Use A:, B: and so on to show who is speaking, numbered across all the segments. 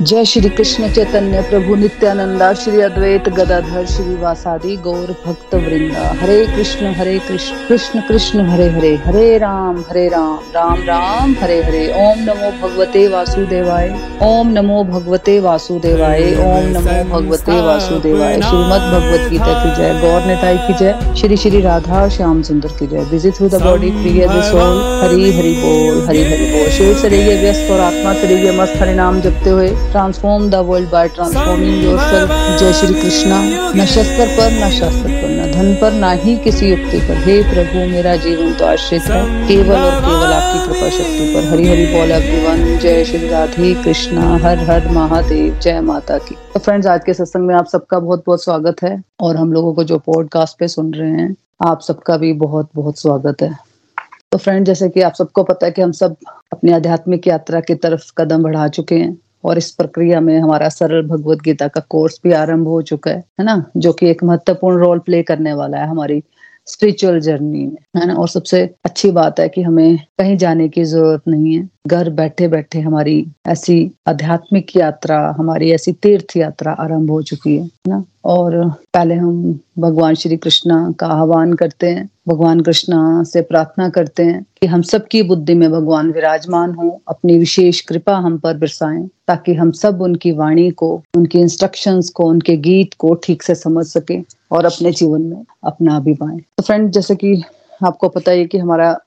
A: जय श्री कृष्ण चैतन्य प्रभु नित्यानंदा श्री अद्वैत गदाधर श्री वासादि गौर भक्त वृंदा। हरे कृष्ण हरे कृष्ण कृष्ण कृष्ण हरे हरे हरे राम हरे राम राम राम हरे हरे। ओम नमो भगवते वासुदेवाय ओम नमो भगवते वासुदेवाय ओम नमो भगवते वासुदेवाय। श्रीमद भगवत गीता की जय गौर नेताई की जय। श्री श्री राधा श्याम सुंदर की जय। Busy through the body soul Hari Hari बोल हरि हरि बोल। शरीर से रहिए व्यस्त और आत्मा से रहिए मस्त हरि नाम जपते हुए। Transform the world by transforming yourself जय श्री कृष्णा न शस्त्र पर न शास्त्र पर न धन पर ना ही किसी युक्ति पर हे प्रभु मेरा जीवन तो आश्रित है केवल और केवल आपकी कृपा शक्ति पर हरि हरि बोल एवरीवन जय श्री राधे कृष्णा हर हर महादेव जय माता की तो फ्रेंड्स आज के सत्संग में आप सबका बहुत बहुत स्वागत है और हम लोगों को जो पॉडकास्ट पे सुन रहे हैं आप सबका भी बहुत बहुत स्वागत है तो फ्रेंड जैसे कि आप सबको पता है कि हम सब अपनी आध्यात्मिक यात्रा की तरफ़ कदम बढ़ा चुके हैं और इस प्रक्रिया में हमारा सरल भगवत गीता का कोर्स भी आरंभ हो चुका है है ना? जो कि एक महत्वपूर्ण रोल प्ले करने वाला है हमारी स्पिरिचुअल जर्नी में, है ना? और सबसे अच्छी बात है कि हमें कहीं जाने की ज़रूरत नहीं है। घर बैठे बैठे हमारी ऐसी आध्यात्मिक यात्रा, हमारी ऐसी तीर्थ यात्रा आरंभ हो चुकी है ना? और पहले हम भगवान श्री कृष्णा का आह्वान करते हैं, भगवान कृष्णा से प्रार्थना करते हैं कि हम सबकी बुद्धि में भगवान विराजमान हो, अपनी विशेष कृपा हम पर बरसाएँ, ताकि हम सब उनकी वाणी को, उनकी इंस्ट्रक्शंस को, उनके गीत को ठीक से समझ सके और अपने जीवन में अपना भी पाए। तो फ्रेंड जैसे कि आपको पता है कि हमारा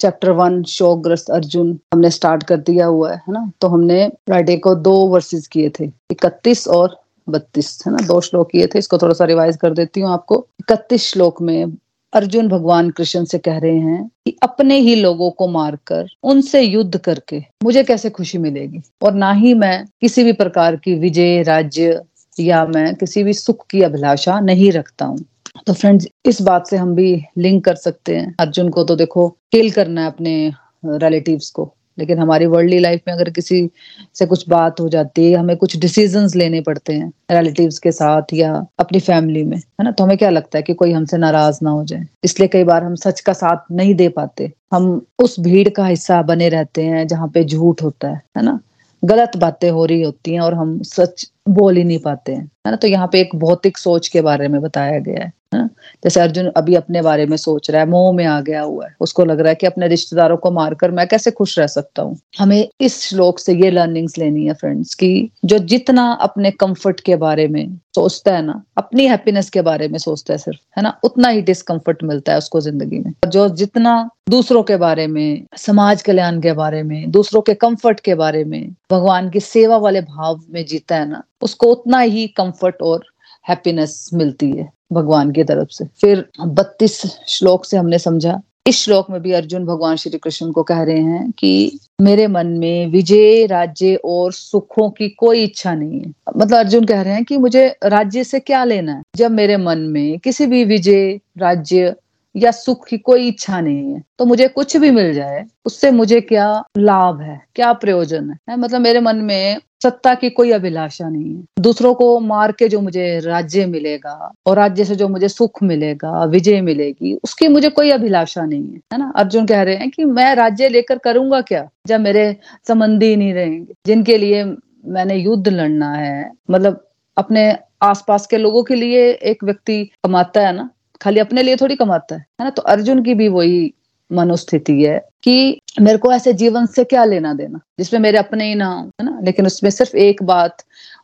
A: चैप्टर वन शोकग्रस्त अर्जुन हमने स्टार्ट कर दिया हुआ है ना? तो हमने फ्राइडे को दो वर्सेस किए थे, इकतीस और बत्तीस, है ना? दो श्लोक किए थे, इसको थोड़ा सा रिवाइज कर देती हूँ आपको। इकतीस श्लोक में अर्जुन भगवान कृष्ण से कह रहे हैं कि अपने ही लोगों को मारकर, उनसे युद्ध करके मुझे कैसे खुशी मिलेगी? और ना ही मैं किसी भी प्रकार की विजय, राज्य या मैं किसी भी सुख की अभिलाषा नहीं रखता हूँ। तो फ्रेंड्स इस बात से हम भी लिंक कर सकते हैं। अर्जुन को तो देखो किल करना है अपने रिलेटिव्स को। लेकिन हमारी वर्ल्डली लाइफ में अगर किसी से कुछ बात हो जाती है, हमें कुछ डिसीजंस लेने पड़ते हैं रिलेटिव्स के साथ या अपनी फैमिली में, है ना? तो हमें क्या लगता है कि कोई हमसे नाराज़ ना हो जाए? इसलिए कई बार हम सच का साथ नहीं दे पाते। हम उस भीड़ का हिस्सा बने रहते हैं जहाँ पे झूठ होता है है ना? गलत बातें हो रही होती हैं और हम सच बोल ही नहीं पाते हैं, है ना? तो यहाँ पे एक भौतिक सोच के बारे में बताया गया है। है। जैसे अर्जुन अभी अपने बारे में सोच रहा है, मोह में आ गया हुआ है। उसको लग रहा है कि अपने रिश्तेदारों को मारकर मैं कैसे खुश रह सकता हूँ। हमें इस श्लोक से ये लर्निंग्स लेनी है फ्रेंड्स कि जो जितना अपने कंफर्ट के बारे में सोचता है ना, अपनी हैप्पीनेस के बारे में सोचता है सिर्फ़, है ना, उतना ही डिस्कम्फर्ट मिलता है उसको ज़िंदगी में। जो जितना दूसरों के बारे में, समाज कल्याण के बारे में, दूसरों के कंफर्ट के बारे में, भगवान की सेवा वाले भाव में जीता है ना, उसको उतना ही कंफर्ट और हैप्पीनेस मिलती है। भगवान की तरफ़ से। फिर बत्तीस श्लोक से हमने समझा। इस श्लोक में भी अर्जुन भगवान श्री कृष्ण को कह रहे हैं कि मेरे मन में विजय, राज्य और सुखों की कोई इच्छा नहीं है। मतलब अर्जुन कह रहे हैं कि मुझे राज्य से क्या लेना है? जब मेरे मन में किसी भी विजय, राज्य या सुख की कोई इच्छा नहीं है तो मुझे कुछ भी मिल जाए, उससे मुझे क्या लाभ है, क्या प्रयोजन है? मतलब मेरे मन में सत्ता की कोई अभिलाषा नहीं है। दूसरों को मार के जो मुझे राज्य मिलेगा और राज्य से जो मुझे सुख मिलेगा, विजय मिलेगी, उसकी मुझे कोई अभिलाषा नहीं है। है ना? अर्जुन कह रहे हैं कि मैं राज्य लेकर करूँगा क्या? जब मेरे संबंधी नहीं रहेंगे, जिनके लिए मैंने युद्ध लड़ना है। मतलब अपने आसपास के लोगों के लिए एक व्यक्ति कमाता है ना खाली अपने लिए थोड़ी कमाता है है ना? तो अर्जुन की भी वही मनोस्थिति है कि मेरे को ऐसे जीवन से क्या लेना देना? जिसमें मेरे अपने ही ना हो ना? लेकिन उसमें सिर्फ़ एक बात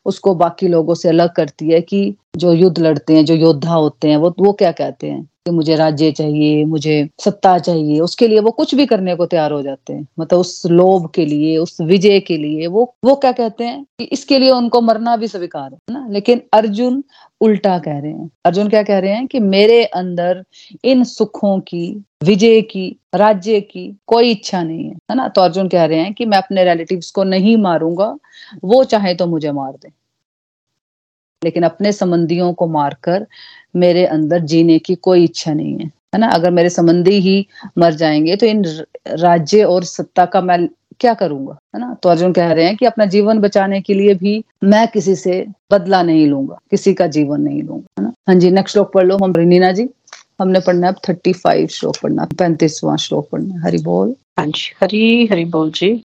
A: उसको बाकी लोगों से अलग करती है कि जो युद्ध लड़ते हैं, जो योद्धा होते हैं, वो वो क्या कहते हैं? मुझे राज्य चाहिए, मुझे सत्ता चाहिए, उसके लिए वो कुछ भी करने को तैयार हो जाते हैं। मतलब उस लोभ के लिए, उस विजय के लिए वो वो क्या कहते हैं कि इसके लिए उनको मरना भी स्वीकार है ना? लेकिन अर्जुन उल्टा कह रहे हैं। अर्जुन क्या कह रहे हैं कि मेरे अंदर इन सुखों की, विजय की, राज्य की कोई इच्छा नहीं है है ना? तो अर्जुन कह रहे हैं कि मैं अपने रिलेटिव्स को नहीं मारूँगा, वो चाहे तो मुझे मार दे। लेकिन अपने संबंधियों को मारकर मेरे अंदर जीने की कोई इच्छा नहीं है है ना? अगर मेरे संबंधी ही मर जाएँगे तो इन राज्य और सत्ता का मैं क्या करूँगा, है ना? तो अर्जुन कह रहे हैं कि अपना जीवन बचाने के लिए भी मैं किसी से बदला नहीं लूँगा, किसी का जीवन नहीं लूँगा, है ना? हाँ जी नेक्स्ट श्लोक पढ़ लो हम, रीना जी। हमने पढ़ना है थर्टी फाइव श्लोक पढ़ना, पैंतीसवां श्लोक पढ़ना हरि बोल।
B: हाँ हरी, हरि बोल जी।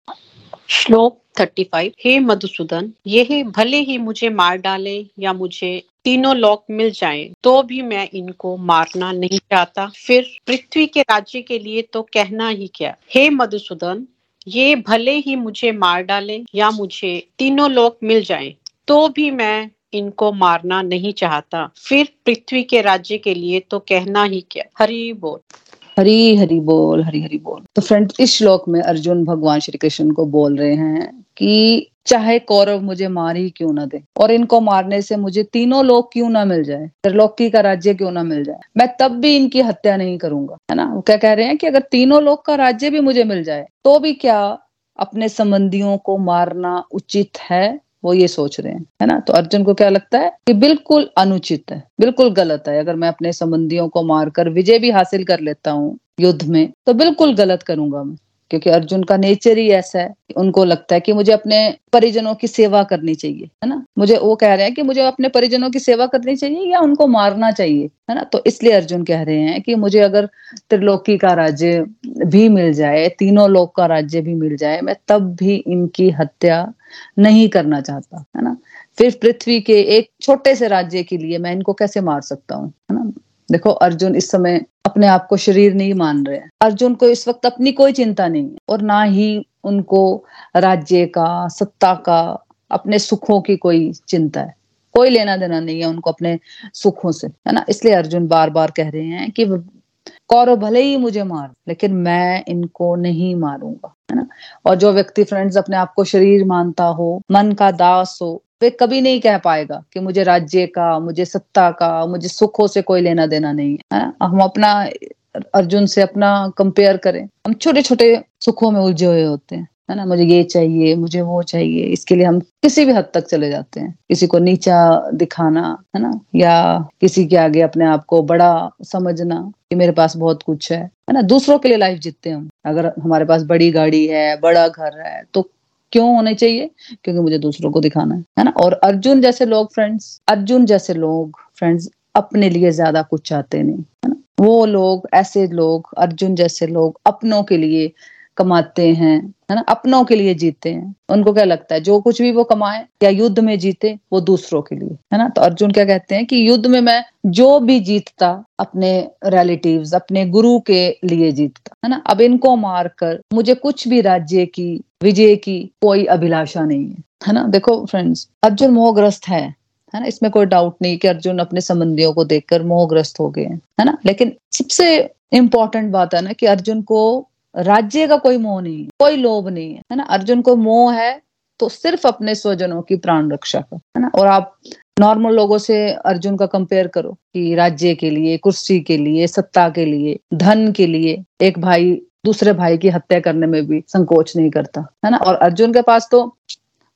B: श्लोक थर्टी फाइव हे मधुसूदन ये भले ही मुझे मार डाले या मुझे तीनों लोक मिल जाएँ, तो भी मैं इनको मारना नहीं चाहता। फिर पृथ्वी के राज्य के लिए तो कहना ही क्या? हे मधुसूदन ये भले ही मुझे मार डाले या मुझे तीनों लोग मिल जाएँ, तो भी मैं इनको मारना नहीं चाहता। फिर पृथ्वी के राज्य के लिए तो कहना ही क्या? हरी बोल।
A: हरी हरी बोल, हरी हरी बोल। तो फ्रेंड इस श्लोक में अर्जुन भगवान श्री कृष्ण को बोल रहे हैं कि चाहे कौरव मुझे मार ही क्यों ना दे और इनको मारने से मुझे तीनों लोग क्यों ना मिल जाए? त्रिलोकी का राज्य क्यों ना मिल जाए? मैं तब भी इनकी हत्या नहीं करूँगा, है ना? वो क्या कह रहे हैं कि अगर तीनों लोग का राज्य भी मुझे मिल जाए तो भी क्या अपने संबंधियों को मारना उचित है? वो ये सोच रहे हैं, है ना? तो अर्जुन को क्या लगता है कि बिल्कुल अनुचित है, बिल्कुल गलत है। अगर मैं अपने संबंधियों को मारकर विजय भी हासिल कर लेता हूँ युद्ध में तो बिल्कुल गलत करूँगा मैं, क्योंकि अर्जुन का नेचर ही ऐसा है उनको लगता है कि मुझे अपने परिजनों की सेवा करनी चाहिए, है ना? मुझे वो कह रहे हैं कि मुझे अपने परिजनों की सेवा करनी चाहिए या उनको मारना चाहिए, है ना? तो इसलिए अर्जुन कह रहे हैं कि मुझे अगर त्रिलोकी का राज्य भी मिल जाए, तीनों लोक का राज्य भी मिल जाए, मैं तब भी इनकी हत्या नहीं करना चाहता, है ना? फिर पृथ्वी के एक छोटे से राज्य के लिए मैं इनको कैसे मार सकता हूँ, है ना? देखो, अर्जुन इस समय अपने आप को शरीर नहीं मान रहे हैं। अर्जुन को इस वक्त अपनी कोई चिंता नहीं है और ना ही उनको राज्य का, सत्ता का, अपने सुखों की कोई चिंता है। कोई लेना देना नहीं है उनको अपने सुखों से, है ना? इसलिए अर्जुन बार बार कह रहे हैं कि कौरव भले ही मुझे मार, लेकिन मैं इनको नहीं मारूँगा, है ना? और जो व्यक्ति फ्रेंड्स अपने आप को शरीर मानता हो, मन का दास हो, वे कभी नहीं कह पाएगा कि मुझे राज्य का, मुझे सत्ता का, मुझे सुखों से कोई लेना देना नहीं है हम अपना, अर्जुन से अपना कंपेयर करें, हम छोटे छोटे सुखों में उलझे हुए होते हैं। है ना, मुझे ये चाहिए, मुझे वो चाहिए, इसके लिए हम किसी भी हद तक चले जाते हैं। किसी को नीचा दिखाना, है ना, या किसी के आगे अपने आप को बड़ा समझना कि मेरे पास बहुत कुछ है है ना, दूसरों के लिए लाइफ जीतते हैं हम। अगर हमारे पास बड़ी गाड़ी है, बड़ा घर है तो क्यों होने चाहिए? क्योंकि मुझे दूसरों को दिखाना है है ना? और अर्जुन जैसे लोग फ्रेंड्स अर्जुन जैसे लोग फ्रेंड्स अपने लिए ज़्यादा कुछ चाहते नहीं, है ना? वो लोग, ऐसे लोग, अर्जुन जैसे लोग, अपनों के लिए कमाते हैं, है ना? अपनों के लिए जीते हैं। उनको क्या लगता है? जो कुछ भी वो कमाए या युद्ध में जीते, वो दूसरों के लिए, है ना? तो अर्जुन क्या कहते हैं कि युद्ध में मैं जो भी जीतता, अपने रिलेटिव्स अपने गुरु के लिए जीतता, है ना? अब इनको मारकर मुझे कुछ भी राज्य की, विजय की कोई अभिलाषा नहीं है है ना? देखो फ्रेंड्स अर्जुन मोहग्रस्त है है ना? इसमें कोई डाउट नहीं कि अर्जुन अपने संबंधियों को देखकर मोहग्रस्त हो गए हैं, है ना? लेकिन सबसे इम्पोर्टेंट बात है ना कि अर्जुन को राज्य का कोई मोह नहीं है कोई लोभ नहीं, है है ना? अर्जुन को मोह है तो सिर्फ़ अपने स्वजनों की प्राण रक्षा का है ना? और आप नॉर्मल लोगों से अर्जुन का कंपेयर करो कि राज्य के लिए, कुर्सी के लिए, सत्ता के लिए, धन के लिए एक भाई दूसरे भाई की हत्या करने में भी संकोच नहीं करता, है ना? और अर्जुन के पास तो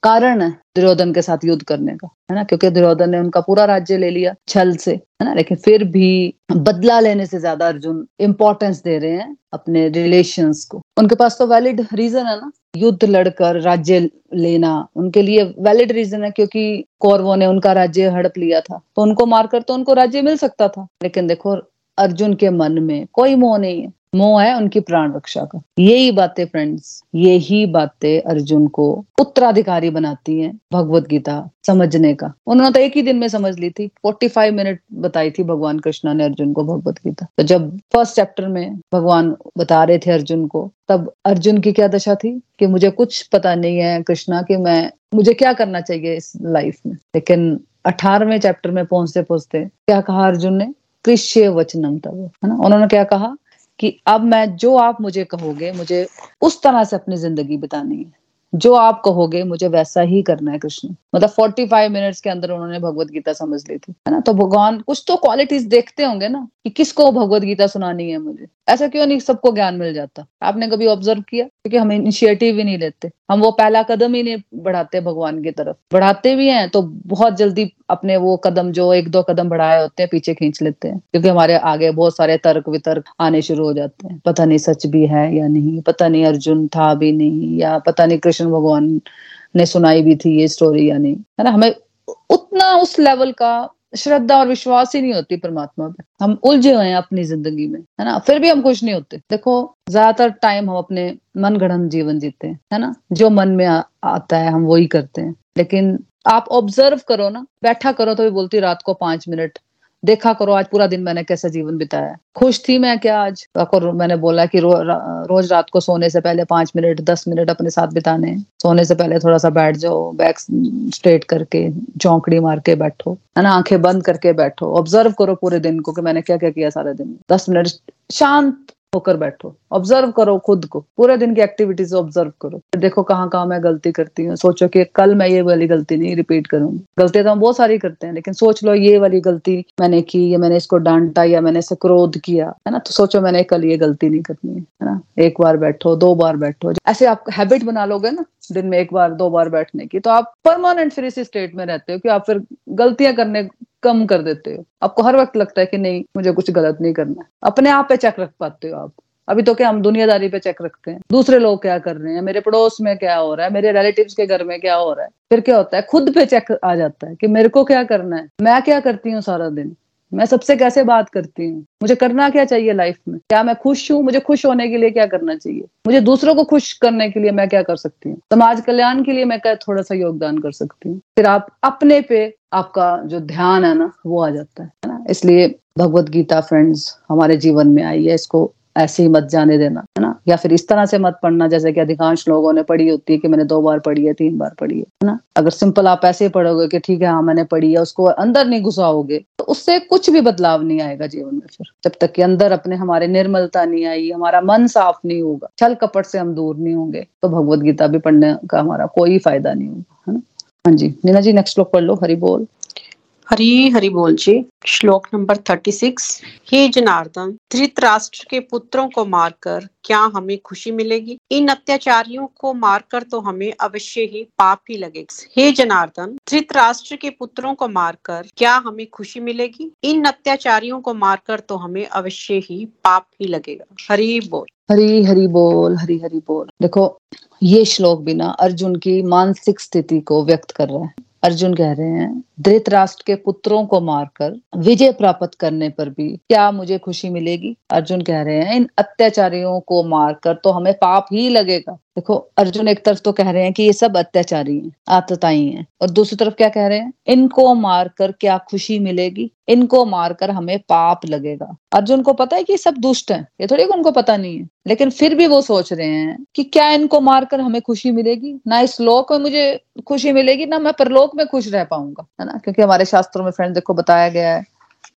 A: कारण है दुर्योधन के साथ युद्ध करने का, है ना? क्योंकि दुर्योधन ने उनका पूरा राज्य ले लिया छल से, है ना? लेकिन फिर भी बदला लेने से ज़्यादा अर्जुन इंपॉर्टेंस दे रहे हैं अपने रिलेशंस को। उनके पास तो वैलिड रीजन है ना? युद्ध लड़कर राज्य लेना उनके लिए वैलिड रीजन है क्योंकि कौरवों ने उनका राज्य हड़प लिया था। तो उनको मारकर तो उनको राज्य मिल सकता था। लेकिन देखो, अर्जुन के मन में कोई मोह नहीं है। मोह है उनकी प्राण रक्षा का। यही बातें फ्रेंड्स यही बातें अर्जुन को उत्तराधिकारी बनाती हैं भगवत गीता समझने का। उन्होंने तो एक ही दिन में समझ ली थी। 45 मिनट बताई थी भगवान कृष्णा ने अर्जुन को भगवत गीता। तो जब फ़र्स्ट चैप्टर में भगवान बता रहे थे अर्जुन को, तब अर्जुन की क्या दशा थी? कि मुझे कुछ पता नहीं है कृष्णा कि मैं, मुझे क्या करना चाहिए इस लाइफ में। लेकिन अठारहवें चैप्टर में पहुँचते पहुँचते क्या कहा अर्जुन ने? कृष्य वचनम तब है ना? उन्होंने क्या कहा? कि अब मैं, जो आप मुझे कहोगे, मुझे उस तरह से अपनी ज़िंदगी बितानी है। जो आप कहोगे, मुझे वैसा ही करना है कृष्ण। मतलब फोर्टी फाइव मिनट्स के अंदर उन्होंने भगवत गीता समझ ली थी, है ना? तो भगवान, कुछ तो क्वालिटीज देखते होंगे ना, कि किसको भगवत गीता सुनानी है मुझे? ऐसा क्यों नहीं सबको ज्ञान मिल जाता? आपने कभी ऑब्ज़र्व किया? क्योंकि हम इनिशिएटिव ही नहीं लेते। हम वो पहला कदम ही नहीं बढ़ाते भगवान की तरफ़। बढ़ाते भी हैं तो बहुत जल्दी अपने वो कदम जो एक दो कदम बढ़ाए होते हैं, पीछे खींच लेते हैं। क्योंकि हमारे आगे बहुत सारे तर्क वितर्क आने शुरू हो जाते हैं। पता नहीं सच भी है या नहीं, पता नहीं अर्जुन था भी नहीं, या पता नहीं कृष्ण भगवान ने सुनाई भी थी ये स्टोरी या नहीं। है ना? हमें उतना उस लेवल का श्रद्धा और विश्वास ही नहीं होती परमात्मा पे। हम उलझे हुए हैं अपनी ज़िंदगी में है ना? फिर भी हम खुश नहीं होते। देखो ज़्यादातर टाइम हम अपने मन गढ़ जीवन जीते हैं है ना? जो मन में आ, आता है हम वही करते हैं। लेकिन आप ऑब्ज़र्व करो ना बैठा करो तो भी बोलती रात को पाँच मिनट। देखा करो आज पूरा दिन मैंने कैसा जीवन बिताया खुश थी मैं क्या आज? आपको मैंने बोला कि रो, रोज रात को सोने से पहले पाँच मिनट दस मिनट अपने साथ बिताने सोने से पहले थोड़ा सा बैठ जाओ बैक स्ट्रेट करके चौंकड़ी मार के बैठो है ना आँखें बंद करके बैठो। ऑब्ज़र्व करो पूरे दिन को कि मैंने क्या क्या किया सारे दिन। दस मिनट शांत होकर बैठो। ऑब्ज़र्व करो खुद को। पूरे दिन की एक्टिविटीज़ ऑब्ज़र्व करो। देखो कहाँ कहाँ मैं गलती करती हूँ। सोचो कि कल मैं ये वाली गलती नहीं रिपीट करूँगी। गलतियाँ तो हम बहुत सारी करते हैं, लेकिन सोच लो ये वाली गलती मैंने की, या मैंने इसको डांटा, या मैंने इसे क्रोध किया, है ना? तो सोचो मैंने कल ये गलती नहीं करनी है ना? एक बार बैठो, दो बार बैठो। ऐसे आप हैबिट बना लोगे ना, दिन में एक बार, दो बार बैठने की तो आप परमानेंट फिर इसी स्टेट में रहते हो कि आप फिर गलतियाँ करने कम कर देते हो। आपको हर वक्त लगता है कि नहीं, मुझे कुछ गलत नहीं करना अपने आप पे चेक रख पाते हो आप। अभी तो क्या हम दुनियादारी पे चेक रखते हैं। दूसरे लोग क्या कर रहे हैं? मेरे पड़ोस में क्या हो रहा है? मेरे रिलेटिव के घर में क्या हो रहा है? फिर क्या होता है? खुद पे चेक आ जाता है कि मेरे को क्या करना है? मैं क्या करती हूँ सारा दिन? मैं सबसे कैसे बात करती हूँ? मुझे करना क्या चाहिए लाइफ में? क्या मैं खुश हूँ? मुझे खुश होने के लिए क्या करना चाहिए? मुझे दूसरों को खुश करने के लिए मैं क्या कर सकती हूँ? समाज कल्याण के लिए मैं क्या थोड़ा सा योगदान कर सकती हूँ? फिर आप अपने पे आपका जो ध्यान है ना, वो आ जाता है ना? इसलिए भगवत गीता फ्रेंड्स हमारे जीवन में आई है, इसको ऐसे ही मत जाने देना, है ना? या फिर इस तरह से मत पढ़ना, जैसे कि अधिकांश लोगों ने पढ़ी होती है कि मैंने दो बार पढ़ी है, तीन बार पढ़ी है ना? अगर सिंपल आप ऐसे ही पढ़ोगे कि ठीक है हाँ मैंने पढ़ी है, उसको अंदर नहीं घुसाओगे तो उससे कुछ भी बदलाव नहीं आएगा जीवन में फिर, जब तक कि अंदर अपने, हमारे निर्मलता नहीं आई, हमारा मन साफ़ नहीं होगा, छल कपट से हम दूर नहीं होंगे तो भगवत गीता भी पढ़ने का हमारा कोई फ़ायदा नहीं होगा, है ना? हाँ जी, नीना जी नेक्स्ट लोग पढ़ लो, हरी बोल।
B: हरी हरि बोल जी। श्लोक नंबर थर्टी सिक्स हे जनार्दन, धृतराष्ट्र के पुत्रों को मारकर क्या हमें खुशी मिलेगी? इन अत्याचारियों को मारकर तो हमें अवश्य ही पाप ही लगेगा। हे जनार्दन, धृतराष्ट्र के पुत्रों को मारकर क्या हमें खुशी मिलेगी? इन अत्याचारियों को मारकर तो हमें अवश्य ही पाप ही लगेगा। हरी बोल।
A: हरी हरी बोल, हरी हरी बोल। देखो, ये श्लोक बिना अर्जुन की मानसिक स्थिति को व्यक्त कर रहा है। अर्जुन कह रहे हैं धृतराष्ट्र के पुत्रों को मारकर विजय प्राप्त करने पर भी क्या मुझे खुशी मिलेगी? अर्जुन कह रहे हैं, इन अत्याचारियों को मारकर तो हमें पाप ही लगेगा। देखो, अर्जुन एक तरफ़ तो कह रहे हैं कि ये सब अत्याचारी हैं, आतताई हैं, और दूसरी तरफ़ क्या कह रहे हैं? इनको मारकर क्या खुशी मिलेगी? इनको मारकर हमें पाप लगेगा। अर्जुन को पता है कि ये सब दुष्ट हैं, ये थोड़ी उनको पता नहीं है, लेकिन फिर भी वो सोच रहे हैं कि क्या इनको मारकर हमें खुशी मिलेगी? ना इस लोक में मुझे खुशी मिलेगी, ना मैं परलोक में खुश रह पाऊँगा। है ना? क्योंकि हमारे शास्त्रों में फ्रेंड देखो बताया गया है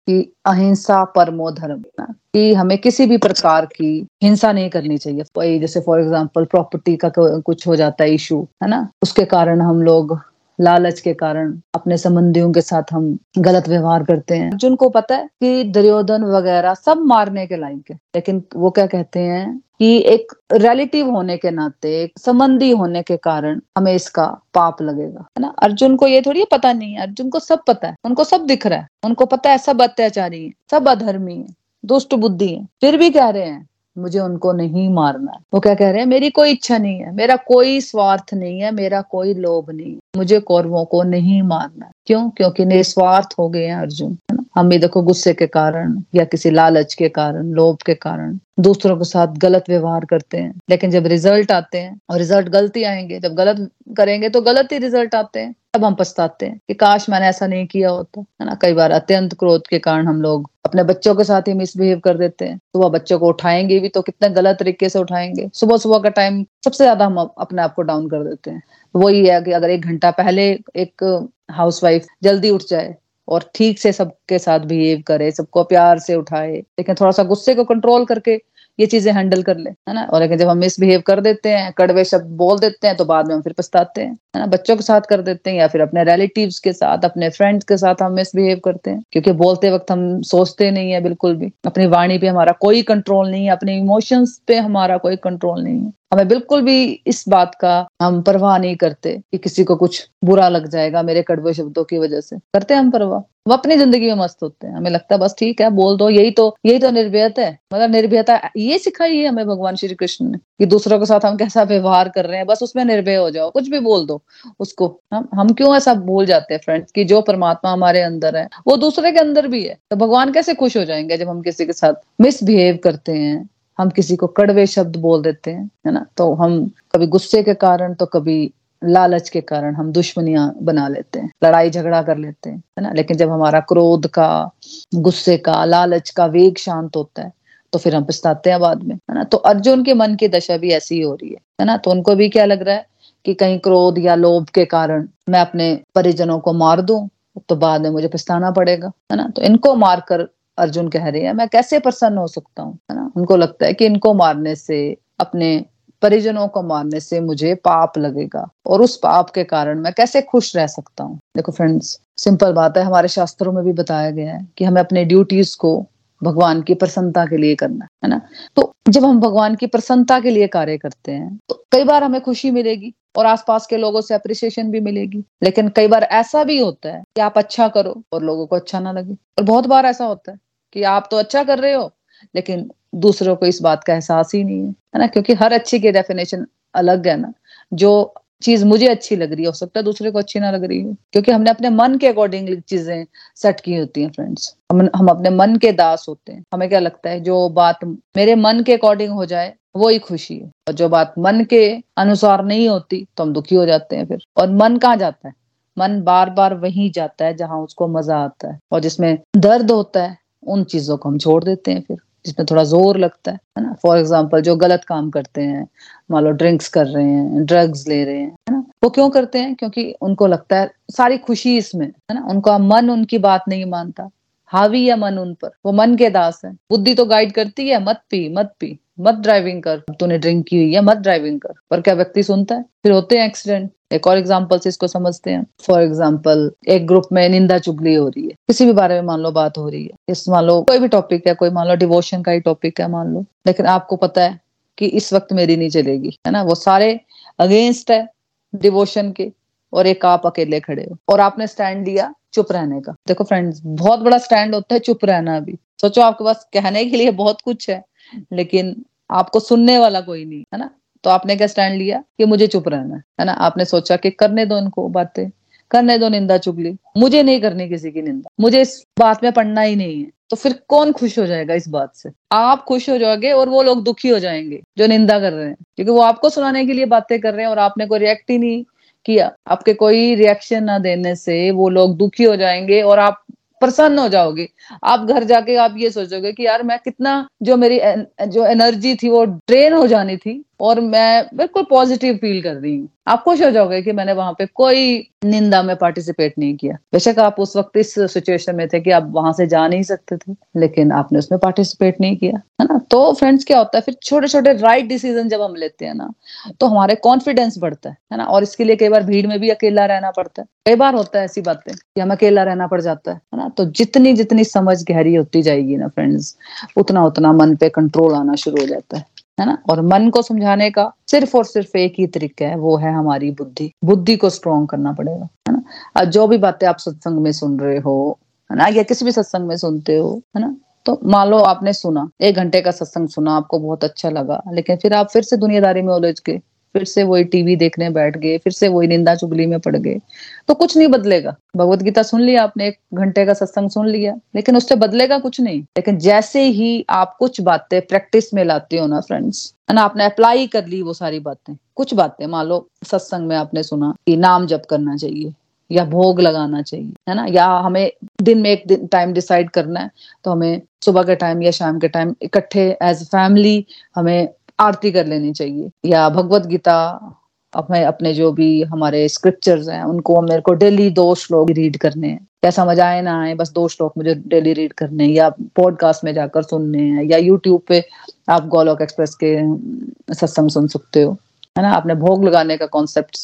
A: कि अहिंसा परमो धर्म। कि हमें किसी भी प्रकार की हिंसा नहीं करनी चाहिए। जैसे फॉर एग्ज़ाम्पल प्रॉपर्टी का कुछ हो जाता है इशू है ना? उसके कारण हम लोग लालच के कारण अपने संबंधियों के साथ हम गलत व्यवहार करते हैं। जिनको पता है कि दुर्योधन वगैरह सब मारने के लायक है। लेकिन वो क्या कहते हैं कि एक रिलेटिव होने के नाते, एक संबंधी होने के कारण हमें इसका पाप लगेगा। है ना? अर्जुन को ये थोड़ी पता नहीं है। अर्जुन को सब पता है। उनको सब दिख रहा है। उनको पता है सब अत्याचारी है, सब अधर्मी है, दुष्ट बुद्धि है। फिर भी कह रहे हैं मुझे उनको नहीं मारना है। वो क्या कह रहे हैं, मेरी कोई इच्छा नहीं है, मेरा कोई स्वार्थ नहीं है, मेरा कोई लोभ नहीं है। मुझे कौरवों को नहीं मारना क्यों? क्योंकि निस्वार्थ हो गए हैं अर्जुन, है ना? हम भी देखो गुस्से के कारण या किसी लालच के कारण, लोभ के कारण दूसरों के साथ गलत व्यवहार करते हैं। लेकिन जब रिज़ल्ट आते हैं, और रिज़ल्ट गलती आएँगे, जब गलत करेंगे तो गलत ही रिज़ल्ट आते हैं। तब हम पछताते हैं कि काश मैंने ऐसा नहीं किया होता, है ना? कई बार अत्यंत क्रोध के कारण हम लोग अपने बच्चों के साथ ही मिसबिहेव कर देते हैं। सुबह बच्चों को उठाएँगे भी तो कितने गलत तरीके से उठाएँगे। सुबह सुबह का टाइम सबसे ज़्यादा हम अपने आप को डाउन कर देते हैं। वही है कि अगर एक घंटा पहले एक हाउसवाइफ जल्दी उठ जाए और ठीक से सबके साथ बिहेव करे, सबको प्यार से उठाए, लेकिन थोड़ा सा गुस्से को कंट्रोल करके ये चीज़ें हैंडल कर ले, है ना? और लेकिन जब हम मिसबिहेव कर देते हैं, कड़वे शब्द बोल देते हैं तो बाद में हम फिर पछताते हैं, है ना? बच्चों के साथ कर देते हैं या फिर अपने रिलेटिव्स के साथ, अपने फ्रेंड्स के साथ हम मिसबिहेव करते हैं, क्योंकि बोलते वक्त हम सोचते नहीं है बिल्कुल भी। अपनी वाणी पे हमारा कोई कंट्रोल नहीं है, अपने इमोशंस पे हमारा कोई कंट्रोल नहीं है। हमें बिल्कुल भी इस बात का हम परवाह नहीं करते कि किसी को कुछ बुरा लग जाएगा मेरे कड़वे शब्दों की वजह से। करते हम परवाह। वो अपनी ज़िंदगी में मस्त होते हैं। हमें लगता है बस ठीक है, बोल दो, यही तो यही तो निर्भयता है। मतलब निर्भयता, ये सिखाई है हमें भगवान श्री कृष्ण ने कि दूसरों के साथ हम कैसा व्यवहार कर रहे हैं, बस उसमें निर्भय हो जाओ, कुछ भी बोल दो उसको। हम हम क्यों ऐसा भूल जाते हैं फ्रेंड्स कि जो परमात्मा हमारे अंदर है, वो दूसरे के अंदर भी है। तो भगवान कैसे खुश हो जाएँगे जब हम किसी के साथ मिसबिहेव करते हैं, हम किसी को कड़वे शब्द बोल देते हैं, है ना? तो हम कभी गुस्से के कारण तो कभी लालच के कारण हम दुश्मनियाँ बना लेते हैं, लड़ाई झगड़ा कर लेते हैं, है ना? लेकिन जब हमारा क्रोध का, गुस्से का, लालच का वेग शांत होता है तो फिर हम पछताते हैं बाद में, है ना? तो अर्जुन के मन की दशा भी ऐसी ही हो रही है है ना? तो उनको भी क्या लग रहा है कि कहीं क्रोध या लोभ के कारण मैं अपने परिजनों को मार दूँ तो बाद में मुझे पछताना पड़ेगा, है ना? तो इनको मारकर अर्जुन कह रहे हैं, मैं कैसे प्रसन्न हो सकता हूँ? है ना? उनको लगता है कि इनको मारने से अपने परिजनों को मारने से मुझे पाप लगेगा और उस पाप के कारण मैं कैसे खुश रह सकता हूँ? देखो फ्रेंड्स सिंपल बात है, हमारे शास्त्रों में भी बताया गया है कि हमें अपने ड्यूटीज़ को भगवान की प्रसन्नता के लिए करना है ना? तो जब हम भगवान की प्रसन्नता के लिए कार्य करते हैं तो कई बार हमें खुशी मिलेगी और आसपास के लोगों से अप्रिसिएशन भी मिलेगी। लेकिन कई बार ऐसा भी होता है कि आप अच्छा करो और लोगों को अच्छा ना लगे। और बहुत बार ऐसा होता है कि आप तो अच्छा कर रहे हो लेकिन दूसरों को इस बात का एहसास ही नहीं है है ना? क्योंकि हर अच्छी की डेफिनेशन अलग है ना। जो चीज़ मुझे अच्छी लग रही है, हो सकता है दूसरे को अच्छी ना लग रही है। क्योंकि हमने अपने मन के अकॉर्डिंग चीज़ें सेट की होती हैं फ्रेंड्स हम हम अपने मन के दास होते हैं। हमें क्या लगता है, जो बात मेरे मन के अकॉर्डिंग हो जाए, वो ही खुशी है। और जो बात मन के अनुसार नहीं होती तो हम दुखी हो जाते हैं फिर। और मन कहाँ जाता है? मन बार बार वहीं जाता है जहाँ उसको मज़ा आता है। और जिसमें दर्द होता है, उन चीज़ों को हम छोड़ देते हैं फिर। जिसमें थोड़ा ज़ोर लगता है है ना? फॉर एग्ज़ाम्पल जो गलत काम करते हैं, मान लो ड्रिंक्स कर रहे हैं ड्रग्स ले रहे हैं, है ना? वो क्यों करते हैं? क्योंकि उनको लगता है सारी खुशी इसमें, है ना? उनका मन उनकी बात नहीं मानता। हावी है मन उन पर। वो मन के दास है। बुद्धि तो गाइड करती है, मत पी मत पी, मत ड्राइविंग कर। तूने ड्रिंक की हुई है, मत ड्राइविंग कर। पर क्या व्यक्ति सुनता है? फिर होते हैं एक्सीडेंट एक और एग्ज़ाम्पल से इसको समझते हैं। फॉर एग्ज़ाम्पल एक ग्रुप में निंदा चुगली हो रही है। किसी भी बारे में मान लो बात हो रही है। इस मान लो कोई भी टॉपिक है कोई मान लो डिवोशन का ही टॉपिक है मान लो। लेकिन आपको पता है कि इस वक्त मेरी नहीं चलेगी, है ना? वो सारे अगेंस्ट है डिवोशन के। और एक आप अकेले खड़े हो। और आपने स्टैंड लिया चुप रहने का। देखो फ्रेंड्स बहुत बड़ा स्टैंड होता है चुप रहना भी। सोचो आपके पास कहने के लिए बहुत कुछ है, लेकिन आपको सुनने वाला कोई नहीं, है ना? तो आपने क्या स्टैंड लिया कि मुझे चुप रहना है ना? आपने सोचा कि करने दो इनको बातें, करने दो निंदा चुगली। मुझे नहीं करनी किसी की निंदा। मुझे इस बात में पढ़ना ही नहीं है। तो फिर कौन खुश हो जाएगा इस बात से? आप खुश हो जाओगे और वो लोग दुखी हो जाएँगे जो निंदा कर रहे हैं, क्योंकि वो आपको सुनाने के लिए बातें कर रहे हैं और आपने कोई रिएक्ट ही नहीं किया। आपके कोई रिएक्शन ना देने से वो लोग दुखी हो जाएँगे और आप प्रसन्न हो जाओगे। आप घर जाके आप ये सोचोगे कि यार मैं कितना जो मेरी एन, जो एनर्जी थी वो ड्रेन हो जानी थी और मैं बिल्कुल पॉजिटिव फील कर रही हूँ। आप खुश हो जाओगे कि मैंने वहाँ पे कोई निंदा में पार्टिसिपेट नहीं किया। बेशक आप उस वक्त इस सिचुएशन में थे कि आप वहाँ से जा नहीं सकते थे, लेकिन आपने उसमें पार्टिसिपेट नहीं किया, है ना? तो फ्रेंड्स क्या होता है, फिर छोटे छोटे राइट डिसीज़न जब हम लेते हैं ना तो हमारे कॉन्फिडेंस बढ़ता है है ना? और इसके लिए कई बार भीड़ में भी अकेला रहना पड़ता है। कई बार होता है ऐसी बातें कि हम अकेला रहना पड़ जाता है है ना? तो जितनी जितनी समझ गहरी होती जाएगी ना फ्रेंड्स उतना उतना मन पे कंट्रोल आना शुरू हो जाता है। है ना? और मन को समझाने का सिर्फ़ और सिर्फ़ एक ही तरीका है, वो है हमारी बुद्धि। बुद्धि को स्ट्रोंग करना पड़ेगा, है ना? जो भी बातें आप सत्संग में सुन रहे हो, है ना? या किसी भी सत्संग में सुनते हो, है ना? तो मान लो आपने सुना, एक घंटे का सत्संग सुना, आपको बहुत अच्छा लगा, लेकिन फिर आप फिर से दुनियादारी में उलझ गए। फिर से वही टीवी देखने बैठ गए, फिर से वही निंदा चुगली में पड़ गए। तो कुछ नहीं बदलेगा। भगवत गीता सुन लिया आपने, एक घंटे का सत्संग सुन लिया, लेकिन उससे बदलेगा कुछ नहीं। लेकिन जैसे ही आप कुछ बातें प्रैक्टिस में लाते हो ना फ्रेंड्स है ना, आपने अप्लाई कर ली वो सारी बातें, कुछ बातें, मान लो सत्संग में आपने सुना कि नाम जप करना चाहिए, या भोग लगाना चाहिए, है ना, या हमें दिन में एक दिन टाइम डिसाइड करना है तो हमें सुबह के टाइम या शाम के टाइम इकट्ठे एज फैमिली हमें आरती कर लेनी चाहिए, या भगवत गीता, अपने अपने जो भी हमारे स्क्रिप्चर्स हैं, उनको मेरे को डेली दो श्लोक रीड करने हैं। क्या समझ आए ना आए, बस दो श्लोक मुझे डेली रीड करने या पॉडकास्ट में जाकर सुनने हैं, या यूट्यूब पे आप गोलोक एक्सप्रेस के सत्संग सुन सकते हो। है ना? आपने भोग लगाने का कॉन्सेप्ट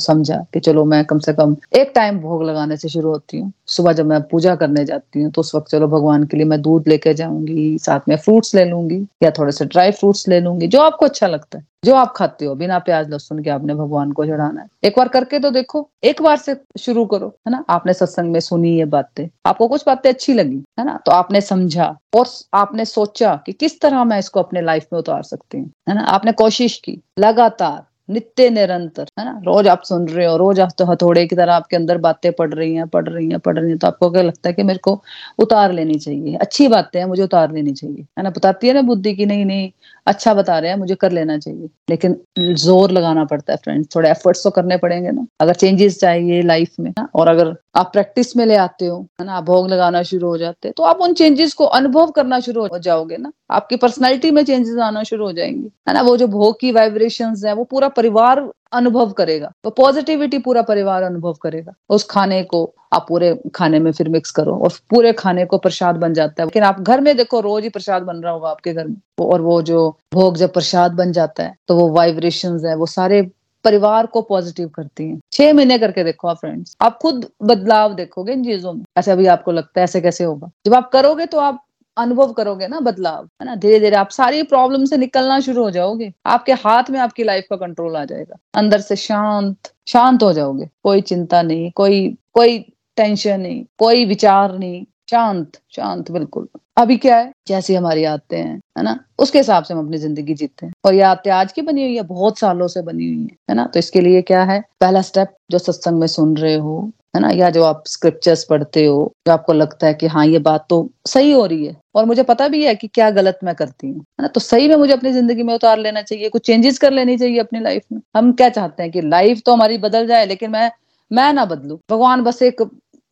A: समझा कि चलो मैं कम से कम एक टाइम भोग लगाने से शुरू होती हूँ। सुबह जब मैं पूजा करने जाती हूँ तो उस वक्त चलो भगवान के लिए मैं दूध लेके जाऊँगी, साथ में फ्रूट्स ले लूँगी या थोड़े से ड्राई फ्रूट्स ले लूँगी, जो आपको अच्छा लगता है। जो आप खाते हो, बिना प्याज, लहसुन के आपने भगवान को चढ़ाना है। एक बार करके तो देखो, एक बार से शुरू करो, है ना? आपने सत्संग में सुनी ये बातें। आपको कुछ बातें अच्छी लगी, है ना? तो आपने समझा और आपने सोचा कि किस तरह मैं इसको अपने लाइफ में उतार सकती हूँ, है ना? आपने कोशिश की, लगातार, नित्य निरंतर, है ना? रोज आप सुन रहे हो, रोज आप तो हथौड़े की तरह आपके अंदर बातें पढ़ रही हैं पढ़ रही हैं पढ़ रही हैं तो आपको क्या लगता है कि मेरे को उतार लेनी चाहिए? अच्छी बातें हैं, मुझे उतार लेनी चाहिए। है ना? बताती है ना बुद्धि की, नहीं नहीं अच्छा बता रहे हैं, मुझे कर लेना चाहिए। लेकिन ज़ोर लगाना पड़ता है फ्रेंड्स थोड़े एफर्ट्स तो करने पड़ेंगे ना। अगर चेंजेस चाहिए लाइफ में ना, और अगर आप प्रैक्टिस में ले आते हो, है ना भोग लगाना शुरू हो जाते तो आप उन चेंजेस को अनुभव करना शुरू हो जाओगे ना। आपकी पर्सनैलिटी में चेंजेस आना शुरू हो जाएँगे। है ना, वो जो भोग की वाइब्रेशन है, वो पूरा परिवार अनुभव करेगा। वो पॉजिटिविटी पूरा परिवार अनुभव करेगा। उस खाने को आप पूरे खाने में फिर मिक्स करो और पूरे खाने को प्रसाद बन जाता है। लेकिन आप घर में देखो, रोज ही प्रसाद बन रहा होगा आपके घर में। और वो जो भोग जब प्रसाद बन जाता है तो वो वाइब्रेशन है, वो सारे परिवार को पॉजिटिव करती हैं। छह महीने करके देखो आप फ्रेंड्स आप खुद बदलाव देखोगे इन चीज़ों में। ऐसे अभी आपको लगता है, ऐसे कैसे होगा? जब आप करोगे तो आप अनुभव करोगे ना बदलाव, है ना? धीरे धीरे आप सारी प्रॉब्लम से निकलना शुरू हो जाओगे। आपके हाथ में आपकी लाइफ का कंट्रोल आ जाएगा। अंदर से शांत शांत हो जाओगे। कोई चिंता नहीं, कोई कोई टेंशन नहीं, कोई विचार नहीं। शांत शांत, बिल्कुल। अभी क्या है? जैसी हमारी आदतें हैं, है ना? उसके हिसाब से हम अपनी ज़िंदगी जीते हैं। और ये आदतें आज की बनी हुई है, बहुत सालों से बनी हुई है है ना? तो इसके लिए क्या है? पहला स्टेप जो सत्संग में सुन रहे हो है ना? या जो आप स्क्रिप्चर्स पढ़ते हो, जो आपको लगता है कि हाँ ये बात तो सही हो रही है। और मुझे पता भी है कि क्या गलत मैं करती हूँ, है ना? तो सही में मुझे अपनी ज़िंदगी में उतार लेना चाहिए, कुछ चेंजेस कर लेनी चाहिए अपनी लाइफ में। हम क्या चाहते हैं कि लाइफ तो हमारी बदल जाए, लेकिन मैं मैं ना बदलू। भगवान बस एक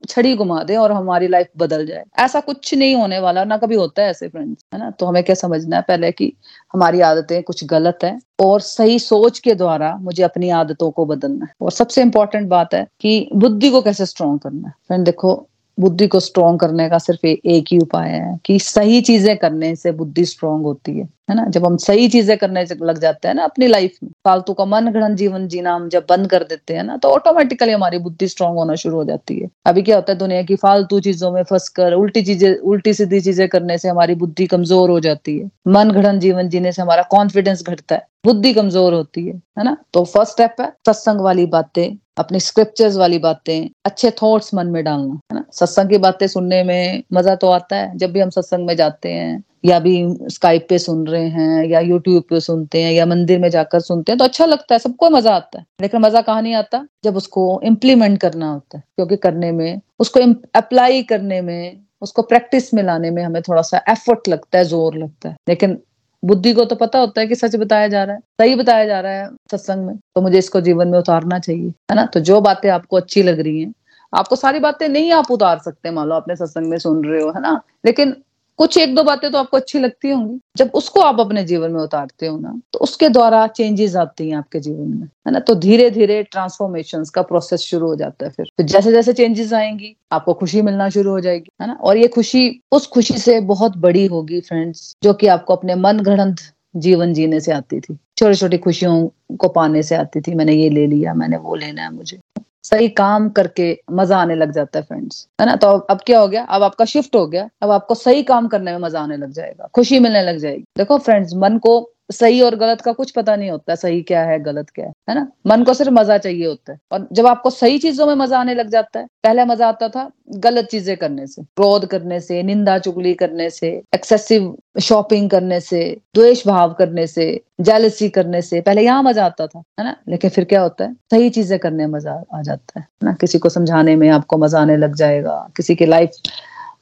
A: छड़ी घुमा दे और हमारी लाइफ बदल जाए। ऐसा कुछ नहीं होने वाला, ना कभी होता है ऐसे फ्रेंड्स है ना? तो हमें क्या समझना है? पहले कि हमारी आदतें कुछ गलत है और सही सोच के द्वारा मुझे अपनी आदतों को बदलना है। और सबसे इंपॉर्टेंट बात है कि बुद्धि को कैसे स्ट्रॉन्ग करना है। फ्रेंड देखो, बुद्धि को स्ट्रॉन्ग करने का सिर्फ़ एक ही उपाय है कि सही चीज़ें करने से बुद्धि स्ट्रॉन्ग होती है। है ना? जब हम सही चीज़ें करने लग जाते हैं ना अपनी लाइफ में, फालतू का मन गणन जीवन जीना हम जब बंद कर देते हैं ना तो ऑटोमेटिकली हमारी बुद्धि स्ट्रांग होना शुरू हो जाती है। अभी क्या होता है दुनिया की फालतू चीज़ों में फंस कर उल्टी चीज़ें, उल्टी सीधी चीज़ें करने से हमारी बुद्धि कमज़ोर हो जाती है। मन गणन जीवन जीने से हमारा कॉन्फिडेंस घटता है, बुद्धि कमज़ोर होती है है ना? तो फ़र्स्ट स्टेप है सत्संग वाली बातें, अपनी स्क्रिप्चर्स वाली बातें, अच्छे थॉट्स मन में डालना, है ना? सत्संग की बातें सुनने में मज़ा तो आता है, जब भी हम सत्संग में जाते हैं या भी स्काइप पे सुन रहे हैं, या यूट्यूब पे सुनते हैं, या मंदिर में जाकर सुनते हैं तो अच्छा लगता है, सबको मज़ा आता है। लेकिन मज़ा कहाँ नहीं आता? जब उसको इम्प्लीमेंट करना होता है, क्योंकि करने में, उसको अप्लाई करने में, उसको प्रैक्टिस में लाने में हमें थोड़ा सा एफर्ट लगता है, ज़ोर लगता है। लेकिन बुद्धि को तो पता होता है कि सच बताया जा रहा है, सही बताया जा रहा है सत्संग में तो मुझे इसको जीवन में उतारना चाहिए, है ना? तो जो बातें आपको अच्छी लग रही हैं, आपको सारी बातें नहीं आप उतार सकते, मान लो अपने सत्संग में सुन रहे हो, है ना? लेकिन कुछ एक दो बातें तो आपको अच्छी लगती होंगी। जब उसको आप अपने जीवन में उतारते हो ना तो उसके द्वारा चेंजेस आती हैं आपके जीवन में, है ना? तो धीरे धीरे ट्रांसफॉर्मेशन का प्रोसेस शुरू हो जाता है फिर। तो जैसे जैसे चेंजेस आएँगी, आपको खुशी मिलना शुरू हो जाएगी, है ना? और ये खुशी, उस खुशी से बहुत बड़ी होगी फ्रेंड्स जो कि आपको अपने मन घड़ंत जीवन जीने से आती थी। छोटी छोटी खुशियों को पाने से आती थी, मैंने ये ले लिया, मैंने वो लेना है मुझे। सही काम करके मज़ा आने लग जाता है फ्रेंड्स है ना? तो अब क्या हो गया? अब आपका शिफ्ट हो गया। अब आपको सही काम करने में मज़ा आने लग जाएगा। खुशी मिलने लग जाएगी। देखो फ्रेंड्स मन को सही और गलत का कुछ पता नहीं होता, सही क्या है, गलत क्या है है ना? मन को सिर्फ़ मज़ा चाहिए होता है। और जब आपको सही चीज़ों में मज़ा आने लग जाता है, पहले मज़ा आता था गलत चीज़ें करने से, क्रोध करने से, निंदा चुगली करने से एक्सेसिव शॉपिंग करने से, द्वेष भाव करने से जेलसी करने से, पहले यहाँ मज़ा आता था, है ना? लेकिन फिर क्या होता है? सही चीज़ें करने में मज़ा आ जाता है ना? किसी को समझाने में आपको मज़ा आने लग जाएगा, किसी की लाइफ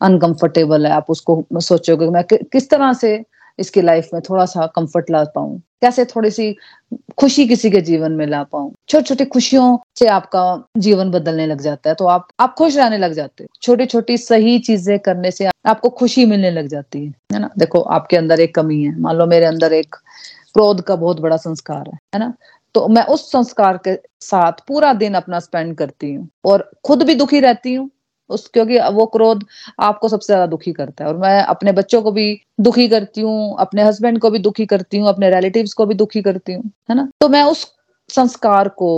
A: अनकंफर्टेबल है, आप उसको सोचोगे, मैं किस तरह से इसकी लाइफ में थोड़ा सा कंफर्ट ला पाऊँ। कैसे थोड़ी सी खुशी किसी के जीवन में ला पाऊँ। छोटी छोटी खुशियों से आपका जीवन बदलने लग जाता है तो आप आप खुश रहने लग जाते हो। छोटी छोटी सही चीज़ें करने से आपको खुशी मिलने लग जाती है है ना? देखो, आपके अंदर एक कमी है। मान लो मेरे अंदर एक क्रोध का बहुत बड़ा संस्कार है है ना? तो मैं उस संस्कार के साथ पूरा दिन अपना स्पेंड करती हूँ और खुद भी दुखी रहती हूँ उस, क्योंकि वो क्रोध आपको सबसे ज़्यादा दुखी करता है। और मैं अपने बच्चों को भी दुखी करती हूँ, अपने हस्बैंड को भी दुखी करती हूँ, अपने रिलेटिव को भी दुखी करती हूँ, है ना? तो मैं उस संस्कार को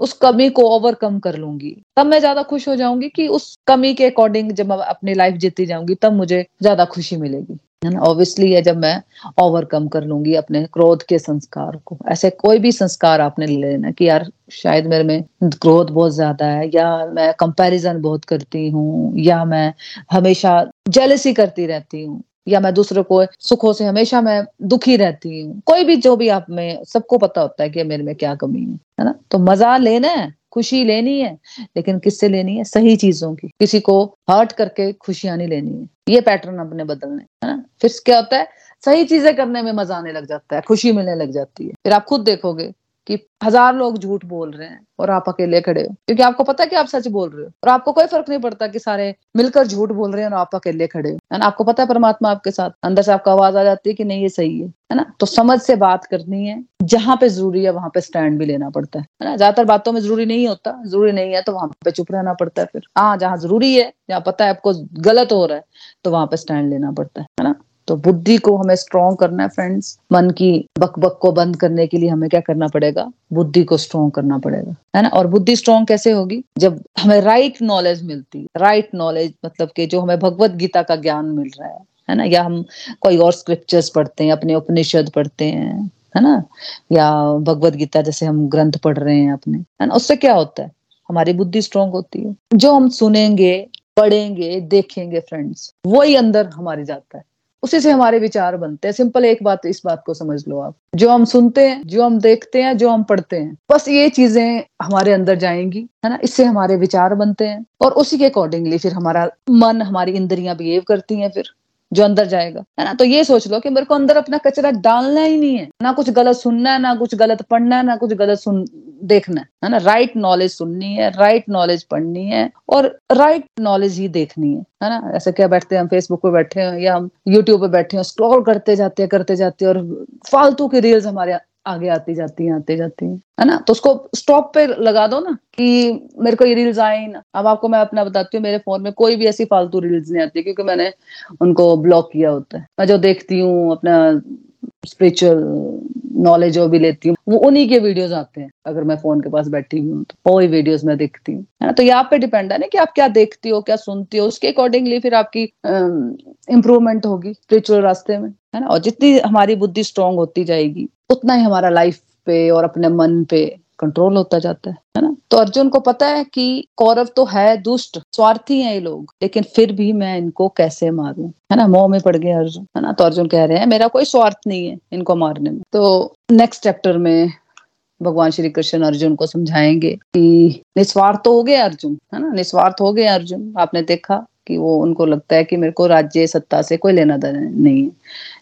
A: उस कमी को ओवरकम कर लूँगी। तब मैं ज़्यादा खुश हो जाऊँगी कि उस कमी के अकॉर्डिंग जब मैं अपनी लाइफ जीती जाऊँगी, तब मुझे ज़्यादा खुशी मिलेगी। है ना? ऑब्वियसली है जब मैं ओवरकम कर लूँगी अपने क्रोध के संस्कार को। ऐसे कोई भी संस्कार आपने ले लेना कि यार, शायद मेरे में क्रोध बहुत ज़्यादा है, या मैं कंपैरिजन बहुत करती हूँ, या मैं हमेशा जेलसी करती रहती हूँ। या मैं दूसरों को सुखों से हमेशा मैं दुखी रहती हूँ। कोई भी जो भी आप में, सबको पता होता है कि मेरे में क्या कमी है है ना? तो मज़ा लेना है, खुशी लेनी है, लेकिन किससे लेनी है? सही चीज़ों की। किसी को हर्ट करके खुशियाँ नहीं लेनी है। ये पैटर्न अपने बदलने, है ना? फिर क्या होता है? सही चीज़ें करने में मज़ा आने लग जाता है, खुशी मिलने लग जाती है। फिर आप खुद देखोगे कि हज़ार लोग झूठ बोल रहे हैं और आप अकेले खड़े हो। क्योंकि आपको पता है कि आप सच बोल रहे हो। और आपको कोई फ़र्क नहीं पड़ता कि सारे मिलकर झूठ बोल रहे हैं और आप अकेले खड़े हो। है ना आपको पता है परमात्मा आपके साथ। अंदर से आपको आवाज़ आ जाती है कि नहीं, ये सही है। है ना? तो समझ से बात करनी है। जहाँ पे ज़रूरी है, वहाँ पे स्टैंड भी लेना पड़ता है। ना? ज़्यादातर बातों में ज़रूरी नहीं होता। ज़रूरी नहीं है तो वहाँ पे चुप रहना पड़ता है फिर। हाँ जहाँ ज़रूरी है, जहाँ पता है आपको गलत हो रहा है तो वहाँ पे स्टैंड लेना पड़ता है ना? तो बुद्धि को हमें स्ट्रॉन्ग करना है फ्रेंड्स मन की बक बक को बंद करने के लिए हमें क्या करना पड़ेगा? बुद्धि को स्ट्रॉन्ग करना पड़ेगा, है ना? और बुद्धि स्ट्रॉन्ग कैसे होगी? जब हमें राइट नॉलेज मिलती राइट नॉलेज मतलब कि जो हमें भगवत गीता का ज्ञान मिल रहा है है ना? या हम कोई और स्क्रिप्चर्स पढ़ते हैं, अपने उपनिषद पढ़ते हैं, है ना? या भगवत गीता जैसे हम ग्रंथ पढ़ रहे हैं अपने, है ना? उससे क्या होता है? हमारी बुद्धि स्ट्रोंग होती है। जो हम सुनेंगे, पढ़ेंगे, देखेंगे फ्रेंड्स वही अंदर हमारी जाता है। उसी से हमारे विचार बनते हैं। सिंपल एक बात, इस बात को समझ लो आप। जो हम सुनते हैं, जो हम देखते हैं, जो हम पढ़ते हैं, बस ये चीज़ें हमारे अंदर जाएँगी, है ना? इससे हमारे विचार बनते हैं और उसी के अकॉर्डिंगली फिर हमारा मन, हमारी इंद्रियाँ बिहेव करती हैं फिर। जो अंदर जाएगा, है ना? तो ये सोच लो कि मेरे को अंदर अपना कचरा डालना ही नहीं है। ना कुछ गलत सुनना है, ना कुछ गलत पढ़ना है, ना कुछ गलत सुन, देखना है ना? राइट नॉलेज सुननी है राइट नॉलेज पढ़नी है और राइट नॉलेज ही देखनी है है ना? ऐसे क्या बैठते हैं हम फेसबुक पे बैठे हैं या हम यूट्यूब पे बैठे हैं स्क्रॉल करते जाते हैं, करते जाते हैं और फालतू की रील्स हमारे आगे आती जाती हैं, आती जाती हैं। है ना? तो उसको स्टॉप पे लगा दो ना कि मेरे को ये रील्स आए ना। अब आपको मैं अपना बताती हूँ, मेरे फ़ोन में कोई भी ऐसी फालतू रील्स नहीं आती क्योंकि मैंने उनको ब्लॉक किया होता है। मैं जो देखती हूँ, अपना स्पिरिचुअल नॉलेज जो भी लेती हूँ, वो उन्हीं के वीडियोस आते हैं। अगर मैं फ़ोन के पास बैठी हूँ तो वही वीडियोस मैं देखती हूँ। है ना? तो ये आप पे डिपेंड है ना कि आप क्या देखती हो, क्या सुनती हो, उसके अकॉर्डिंगली फिर आपकी इम्प्रूवमेंट होगी स्पिरिचुअल रास्ते में। है ना? और जितनी हमारी बुद्धि स्ट्रांग होती जाएगी उतना ही हमारा लाइफ पे और अपने मन पे कंट्रोल होता जाता है है ना? तो अर्जुन को पता है कि कौरव तो है दुष्ट, स्वार्थी हैं ये लोग, लेकिन फिर भी मैं इनको कैसे मारूं, है ना? मोह में पड़ गए अर्जुन, है ना? तो अर्जुन कह रहे हैं, मेरा कोई स्वार्थ नहीं है इनको मारने में। तो नेक्स्ट चैप्टर में भगवान श्री कृष्ण अर्जुन को समझाएँगे कि निस्वार्थ तो हो गए अर्जुन, है ना? निस्वार्थ हो गए अर्जुन। आपने देखा कि वो उनको लगता है कि मेरे को राज्य सत्ता से कोई लेना देना नहीं है।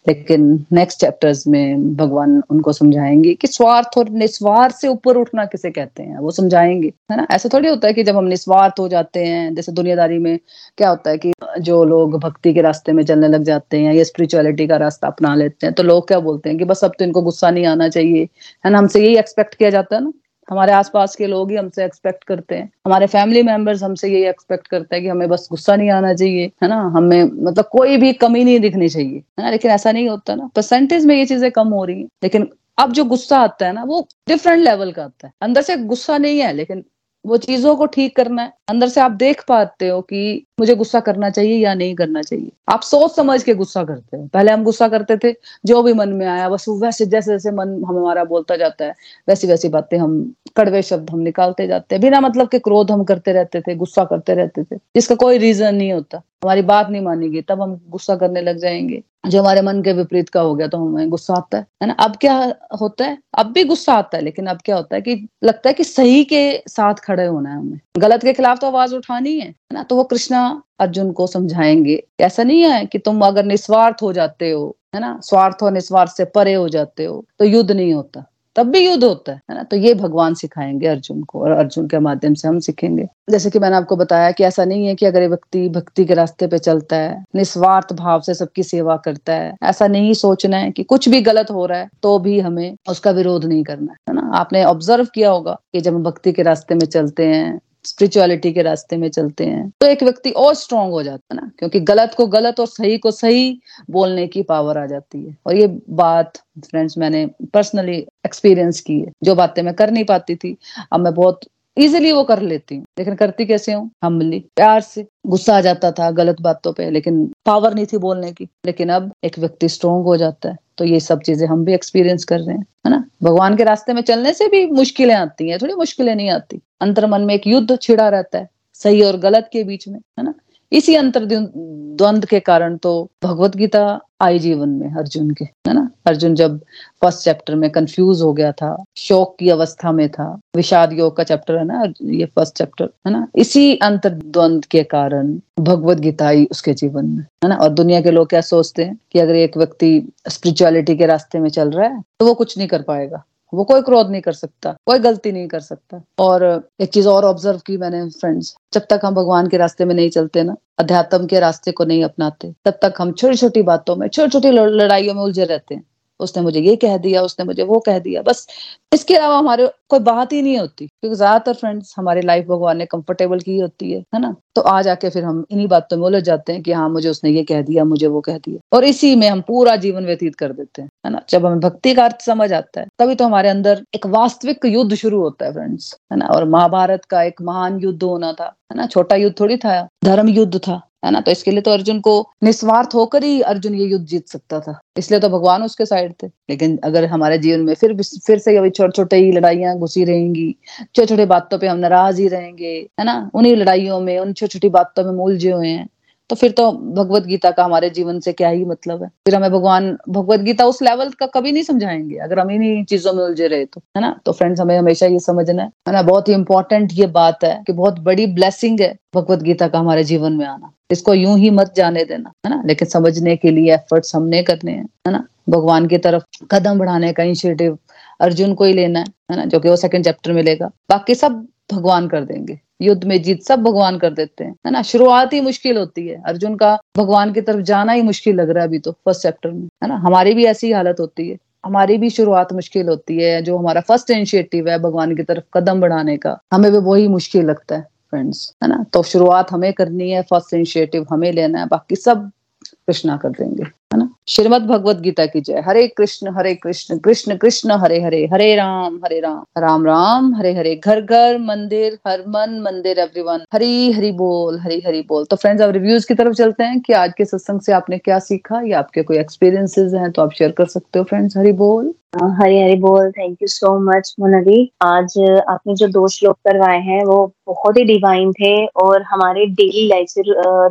A: लेकिन नेक्स्ट चैप्टर्स में भगवान उनको समझाएँगे कि स्वार्थ और निस्वार्थ से ऊपर उठना किसे कहते हैं? वो समझाएँगे, है ना? ऐसा थोड़ी होता है कि जब हम निस्वार्थ हो जाते हैं, जैसे दुनियादारी में क्या होता है कि जो लोग भक्ति के रास्ते में चलने लग जाते हैं या स्पिरिचुअलिटी का रास्ता अपना लेते हैं तो लोग क्या बोलते हैं कि बस अब तो इनको गुस्सा नहीं आना चाहिए, है ना? हमसे यही एक्सपेक्ट किया जाता है ना? हमारे आसपास के लोग ही हमसे एक्सपेक्ट करते हैं। हमारे फैमिली मेंबर्स हमसे यही एक्सपेक्ट करते हैं कि हमें बस गुस्सा नहीं आना चाहिए, है ना? हमें मतलब कोई भी कमी नहीं दिखनी चाहिए, है ना? लेकिन ऐसा नहीं होता ना। परसेंटेज में ये चीज़ें कम हो रही है, लेकिन अब जो गुस्सा आता है ना, वो डिफरेंट लेवल का आता है। अंदर से गुस्सा नहीं है, लेकिन वो चीज़ों को ठीक करना है। अंदर से आप देख पाते हो कि मुझे गुस्सा करना चाहिए या नहीं करना चाहिए। आप सोच समझ के गुस्सा करते हो। पहले हम गुस्सा करते थे, जो भी मन में आया, बस वैसे जैसे जैसे मन हमारा बोलता जाता है, वैसी वैसी बातें हम, कड़वे शब्द हम निकालते जाते हैं। बिना मतलब के क्रोध हम करते रहते थे, गुस्सा करते रहते थे। जिसका कोई रीजन नहीं होता। हमारी बात नहीं मानेगी तब हम गुस्सा करने लग जाएँगे। जो हमारे मन के विपरीत का हो गया तो हमें गुस्सा आता है है ना? अब क्या होता है? अब भी गुस्सा आता है, लेकिन अब क्या होता है कि लगता है कि सही के साथ खड़े होना है हमें। गलत के खिलाफ तो आवाज़ उठानी है है ना? तो वो कृष्णा अर्जुन को समझाएँगे। ऐसा नहीं है कि तुम अगर निस्वार्थ हो जाते हो, है ना? स्वार्थ और निस्वार्थ से परे हो जाते हो तो युद्ध नहीं होता। तब भी युद्ध होता है ना? तो ये भगवान सिखाएँगे अर्जुन को और अर्जुन के माध्यम से हम सीखेंगे। जैसे कि मैंने आपको बताया कि ऐसा नहीं है कि अगर ये व्यक्ति भक्ति के रास्ते पे चलता है, निस्वार्थ भाव से सबकी सेवा करता है, ऐसा नहीं सोचना है कि कुछ भी गलत हो रहा है तो भी हमें उसका विरोध नहीं करना है ना? आपने ऑब्ज़र्व किया होगा कि जब हम भक्ति के रास्ते में चलते हैं स्पिरिचुअलिटी के रास्ते में चलते हैं तो एक व्यक्ति और स्ट्रांग हो जाता है ना, क्योंकि गलत को गलत और सही को सही बोलने की पावर आ जाती है। और ये बात फ्रेंड्स मैंने पर्सनली एक्सपीरियंस की है। जो बातें मैं कर नहीं पाती थी, अब मैं बहुत इजिली वो कर लेती हूँ। लेकिन करती कैसे हूँ? हम्बली प्यार से। गुस्सा आ जाता था गलत बातों पे, लेकिन पावर नहीं थी बोलने की। लेकिन अब एक व्यक्ति स्ट्रोंग हो जाता है। तो ये सब चीज़ें हम भी एक्सपीरियंस कर रहे हैं, है ना? भगवान के रास्ते में चलने से भी मुश्किलें आती हैं, थोड़ी मुश्किलें नहीं आती। अंतर मन में एक युद्ध छिड़ा रहता है, सही और गलत के बीच में, है ना? इसी अंतर द्वंद के कारण तो भगवत गीता आई जीवन में, अर्जुन के, है ना? अर्जुन जब फ़र्स्ट चैप्टर में कंफ्यूज हो गया था, शोक की अवस्था में था, विषाद योग का चैप्टर है ना, ये फ़र्स्ट चैप्टर है ना? इसी अंतर द्वंद के कारण भगवत गीता आई उसके जीवन में, है ना? और दुनिया के लोग क्या सोचते हैं कि अगर एक व्यक्ति स्पिरिचुअलिटी के रास्ते में चल रहा है तो वो कुछ नहीं कर पाएगा। वो कोई क्रोध नहीं कर सकता, कोई गलती नहीं कर सकता। और एक चीज़ और ऑब्ज़र्व की मैंने फ्रेंड्स जब तक हम भगवान के रास्ते में नहीं चलते ना, अध्यात्म के रास्ते को नहीं अपनाते, तब तक हम छोटी छोटी बातों में छोटी छोटी लड़ाइयों में उलझे रहते हैं। उसने मुझे ये कह दिया, उसने मुझे वो कह दिया। बस इसके अलावा हमारे कोई बात ही नहीं होती, क्योंकि ज़्यादातर फ्रेंड्स हमारी लाइफ भगवान ने कंफर्टेबल की होती है है ना? तो आ जाके फिर हम इन्हीं बातों में उलझ जाते हैं कि हाँ मुझे उसने ये कह दिया, मुझे वो कह दिया। और इसी में हम पूरा जीवन व्यतीत कर देते हैं, है ना? जब हमें भक्ति का अर्थ समझ आता है, तभी तो हमारे अंदर एक वास्तविक युद्ध शुरू होता है फ्रेंड्स है ना? और महाभारत का एक महान युद्ध होना था, है ना? छोटा युद्ध थोड़ी था, धर्म युद्ध था है ना? तो इसके लिए तो अर्जुन को निस्वार्थ होकर ही अर्जुन ये युद्ध जीत सकता था। इसलिए तो भगवान उसके साइड थे। लेकिन अगर हमारे जीवन में फिर फिर से अभी छोटे छोटे ही लड़ाइयाँ घुसी रहेंगी छोटे छोटे बातों पे हम नाराज़ ही रहेंगे, है ना? उन्हीं लड़ाइयों में, उन छोटी छोटी बातों में उलझे हुए हैं। तो फिर तो भगवत गीता का हमारे जीवन से क्या ही मतलब है? फिर हमें भगवान, भगवत गीता उस लेवल का कभी नहीं समझाएँगे। अगर हम इन्हीं चीज़ों में उलझे रहे तो है ना? तो फ्रेंड्स हमें हमेशा ये समझना है। है ना? बहुत ही इंपॉर्टेंट ये बात है कि बहुत बड़ी ब्लेसिंग है भगवत गीता का हमारे जीवन में आना। इसको यूँ ही मत जाने देना, है ना? लेकिन समझने के लिए एफर्ट्स हमने करने हैं, है ना? भगवान की तरफ़ कदम बढ़ाने का इनिशिएटिव अर्जुन को ही लेना है ना? जो कि वो सेकंड चैप्टर में लेगा। बाकी सब भगवान कर देंगे। युद्ध में जीत सब भगवान कर देते हैं। है ना? शुरुआत ही मुश्किल होती है। अर्जुन का भगवान की तरफ़ जाना ही मुश्किल लग रहा है अभी तो फ़र्स्ट चैप्टर में। है ना? हमारी भी ऐसी हालत होती है। हमारी भी शुरुआत मुश्किल होती है, जो हमारा फ़र्स्ट इनिशिएटिव है भगवान की तरफ़ कदम बढ़ाने का। हमें भी वही मुश्किल लगता है फ्रेंड्स है ना? तो शुरुआत हमें करनी है फ़र्स्ट इनिशिएटिव हमें लेना है, बाकी सब कृष्णा कर देंगे। है ना? श्रीमद भगवत गीता की जय। हरे कृष्ण हरे कृष्ण कृष्ण कृष्ण, हरे हरे हरे राम हरे राम। राम राम, हरे हरे। घर घर, मंदिर, हर मन, मंदिर एवरीवन हरी हरी बोल, हरी हरी बोल। तो फ्रेंड्स अब रिव्यूज़ की तरफ़ चलते हैं कि आज के सत्संग से आपने क्या सीखा? या आपके कोई एक्सपीरियंसेस हैं तो आप शेयर कर सकते हो फ्रेंड्स हरी बोल।
C: हरी हरी बोल। Thank you so much Monari आज आपने जो दो श्लोक करवाए हैं, वो बहुत ही डिवाइन थे और हमारे डेली लाइफ से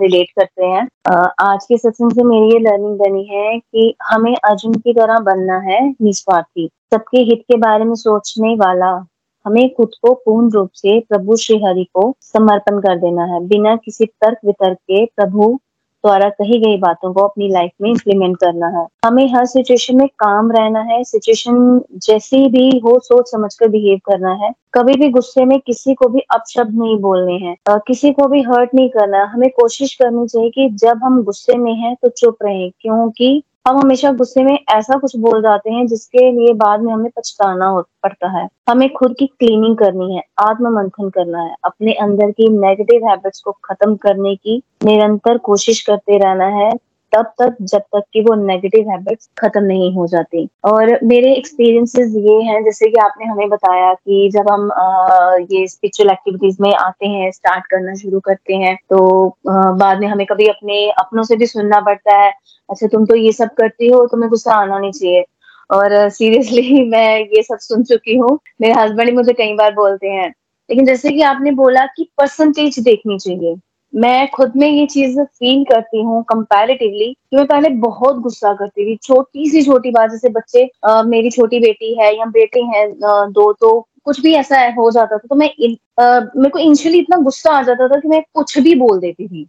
C: रिलेट करते हैं। आज के सत्संग से मेरी ये लर्निंग बनी है कि हमें अर्जुन की तरह बनना है निस्वार्थी। सबके हित के बारे में सोचने वाला हमें खुद को पूर्ण रूप से प्रभु श्री हरि को समर्पण कर देना है। बिना किसी तर्क वितर्क के प्रभु द्वारा कही गई बातों को अपनी लाइफ में इम्प्लीमेंट करना है। हमें हर सिचुएशन में काम रहना है सिचुएशन जैसी भी हो, सोच समझ कर बिहेव करना है। कभी भी गुस्से में किसी को भी अपशब्द नहीं बोलने हैं किसी को भी हर्ट नहीं करना। हमें कोशिश करनी चाहिए कि जब हम गुस्से में हैं तो चुप रहें, क्योंकि हम हमेशा गुस्से में ऐसा कुछ बोल जाते हैं जिसके लिए बाद में हमें पछताना पड़ता है। हमें खुद की क्लीनिंग करनी है आत्म मंथन करना है, अपने अंदर की नेगेटिव हैबिट्स को खत्म करने की निरंतर कोशिश करते रहना है। तब तक जब तक कि वो नेगेटिव हैबिट्स खत्म नहीं हो जाती। और मेरे एक्सपीरियंसेस ये हैं जैसे कि आपने हमें बताया कि जब हम आ, ये स्पिरिचुअल एक्टिविटीज़ में आते हैं स्टार्ट करना शुरू करते हैं तो आ, बाद में हमें कभी अपने अपनों से भी सुनना पड़ता है अच्छा तुम तो ये सब करती हो तुम्हें गुस्सा आना नहीं चाहिए। और सीरियसली मैं ये सब सुन चुकी हूँ। मेरे हस्बैंड मुझे कई बार बोलते हैं। लेकिन जैसे कि आपने बोला कि परसेंटेज देखनी चाहिए। मैं खुद में ये चीज़ फील करती हूँ कंपैरेटिवली कि मैं पहले बहुत गुस्सा करती थी। छोटी सी छोटी बात जैसे बच्चे आ, मेरी छोटी बेटी है या बेटे हैं दो तो कुछ भी ऐसा हो जाता था तो मैं मेरे को इनिशियली इतना गुस्सा आ जाता था कि मैं कुछ भी बोल देती थी।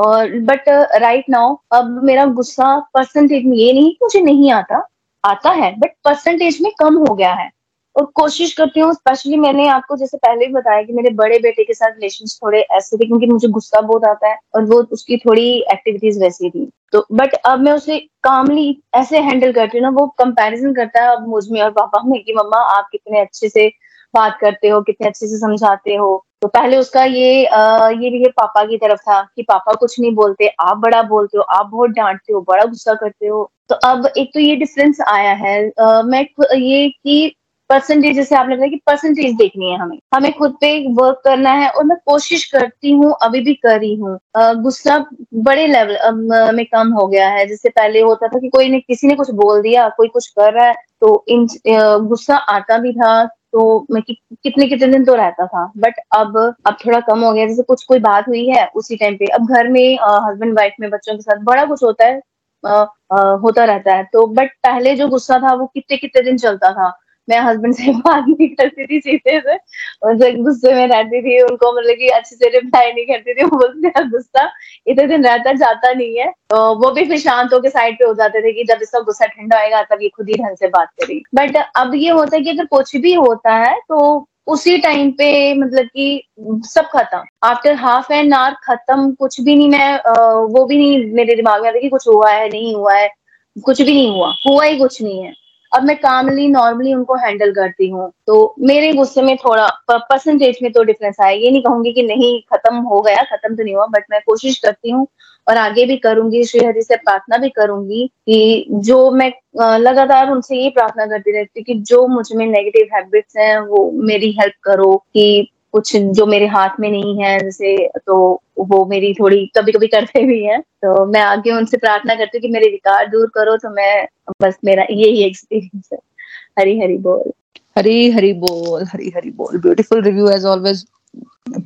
C: और बट राइट नाउ अब मेरा गुस्सा परसेंटेज में ये नहीं मुझे नहीं आता। आता है बट परसेंटेज में कम हो गया है। और कोशिश करती हूँ स्पेशली मैंने आपको जैसे पहले भी बताया कि मेरे बड़े बेटे के साथ रिलेशन थोड़े ऐसे थे क्योंकि मुझे गुस्सा बहुत आता है और वो उसकी थोड़ी एक्टिविटीज़ वैसी थी। तो बट अब मैं उसे कामली ऐसे हैंडल करती हूँ ना वो कंपैरिजन करता है अब मुझमें और पापा में कि मम्मा आप कितने अच्छे से बात करते हो कितने अच्छे से समझाते हो। तो पहले उसका ये आ, ये भी पापा की तरफ़ था कि पापा कुछ नहीं बोलते आप बड़ा बोलते हो आप बहुत डांटते हो बड़ा गुस्सा करते हो। तो अब एक तो ये डिफरेंस आया है आ, मैं ये कि परसेंटेज जैसे आपने बताया कि परसेंटेज देखनी है हमें। हमें खुद पे वर्क करना है और मैं कोशिश करती हूँ अभी भी कर रही हूँ। गुस्सा बड़े लेवल में कम हो गया है। जैसे पहले होता था कि कोई ने किसी ने कुछ बोल दिया कोई कुछ कर रहा है तो इन गुस्सा आता भी था तो मैं कि, कितने कितने दिन तो रहता था। बट अब अब थोड़ा कम हो गया। जैसे कुछ कोई बात हुई है उसी टाइम पे। अब घर में हस्बैंड वाइफ में बच्चों के साथ बड़ा कुछ होता है आ, आ, होता रहता है। तो बट पहले जो गुस्सा था वो कितने कितने दिन चलता था? मैं हस्बैंड से बात नहीं करती थी सीधे से। उनसे गुस्से में रहती थी, उनको मतलब कि अच्छे से रिप्लाई नहीं करती थी बोलते गुस्सा इतने दिन रहता, जाता नहीं है। तो वो भी फिर शांत होकर साइड पे हो जाते थे कि जब इसका गुस्सा ठंडा आएगा तब ये खुद ही ढंग से बात करेगी। बट अब ये होता है कि अगर कुछ भी होता है तो उसी टाइम पे मतलब कि सब खत्म। आफ्टर हाफ़ एन आवर खत्म, कुछ भी नहीं मैं वो भी नहीं मेरे दिमाग में आता कि कुछ हुआ है, नहीं हुआ है। कुछ भी नहीं हुआ। हुआ ही कुछ नहीं है। अब मैं कामली नॉर्मली उनको हैंडल करती हूँ। तो मेरे गुस्से में थोड़ा परसेंटेज में तो डिफरेंस आया। ये नहीं कहूँगी कि नहीं, खत्म हो गया, खत्म तो नहीं हुआ बट मैं कोशिश करती हूँ और आगे भी करूँगी, श्रीहरि से प्रार्थना भी करूँगी कि जो मैं लगातार उनसे ये प्रार्थना करती रहती कि जो मुझमें नेगेटिव हैबिट्स हैं, वो मेरी हेल्प करो, कि कुछ जो मेरे हाथ में नहीं है, जैसे तो वो मेरी थोड़ी कभी कभी करते भी हैं। तो मैं आगे उनसे प्रार्थना करती हूँ कि मेरे विकार दूर करो तो मैं बस मेरा यही एक्सपीरियंस है। हरी हरी बोल।
A: हरी हरी बोल हरी हरी बोल। Beautiful review as always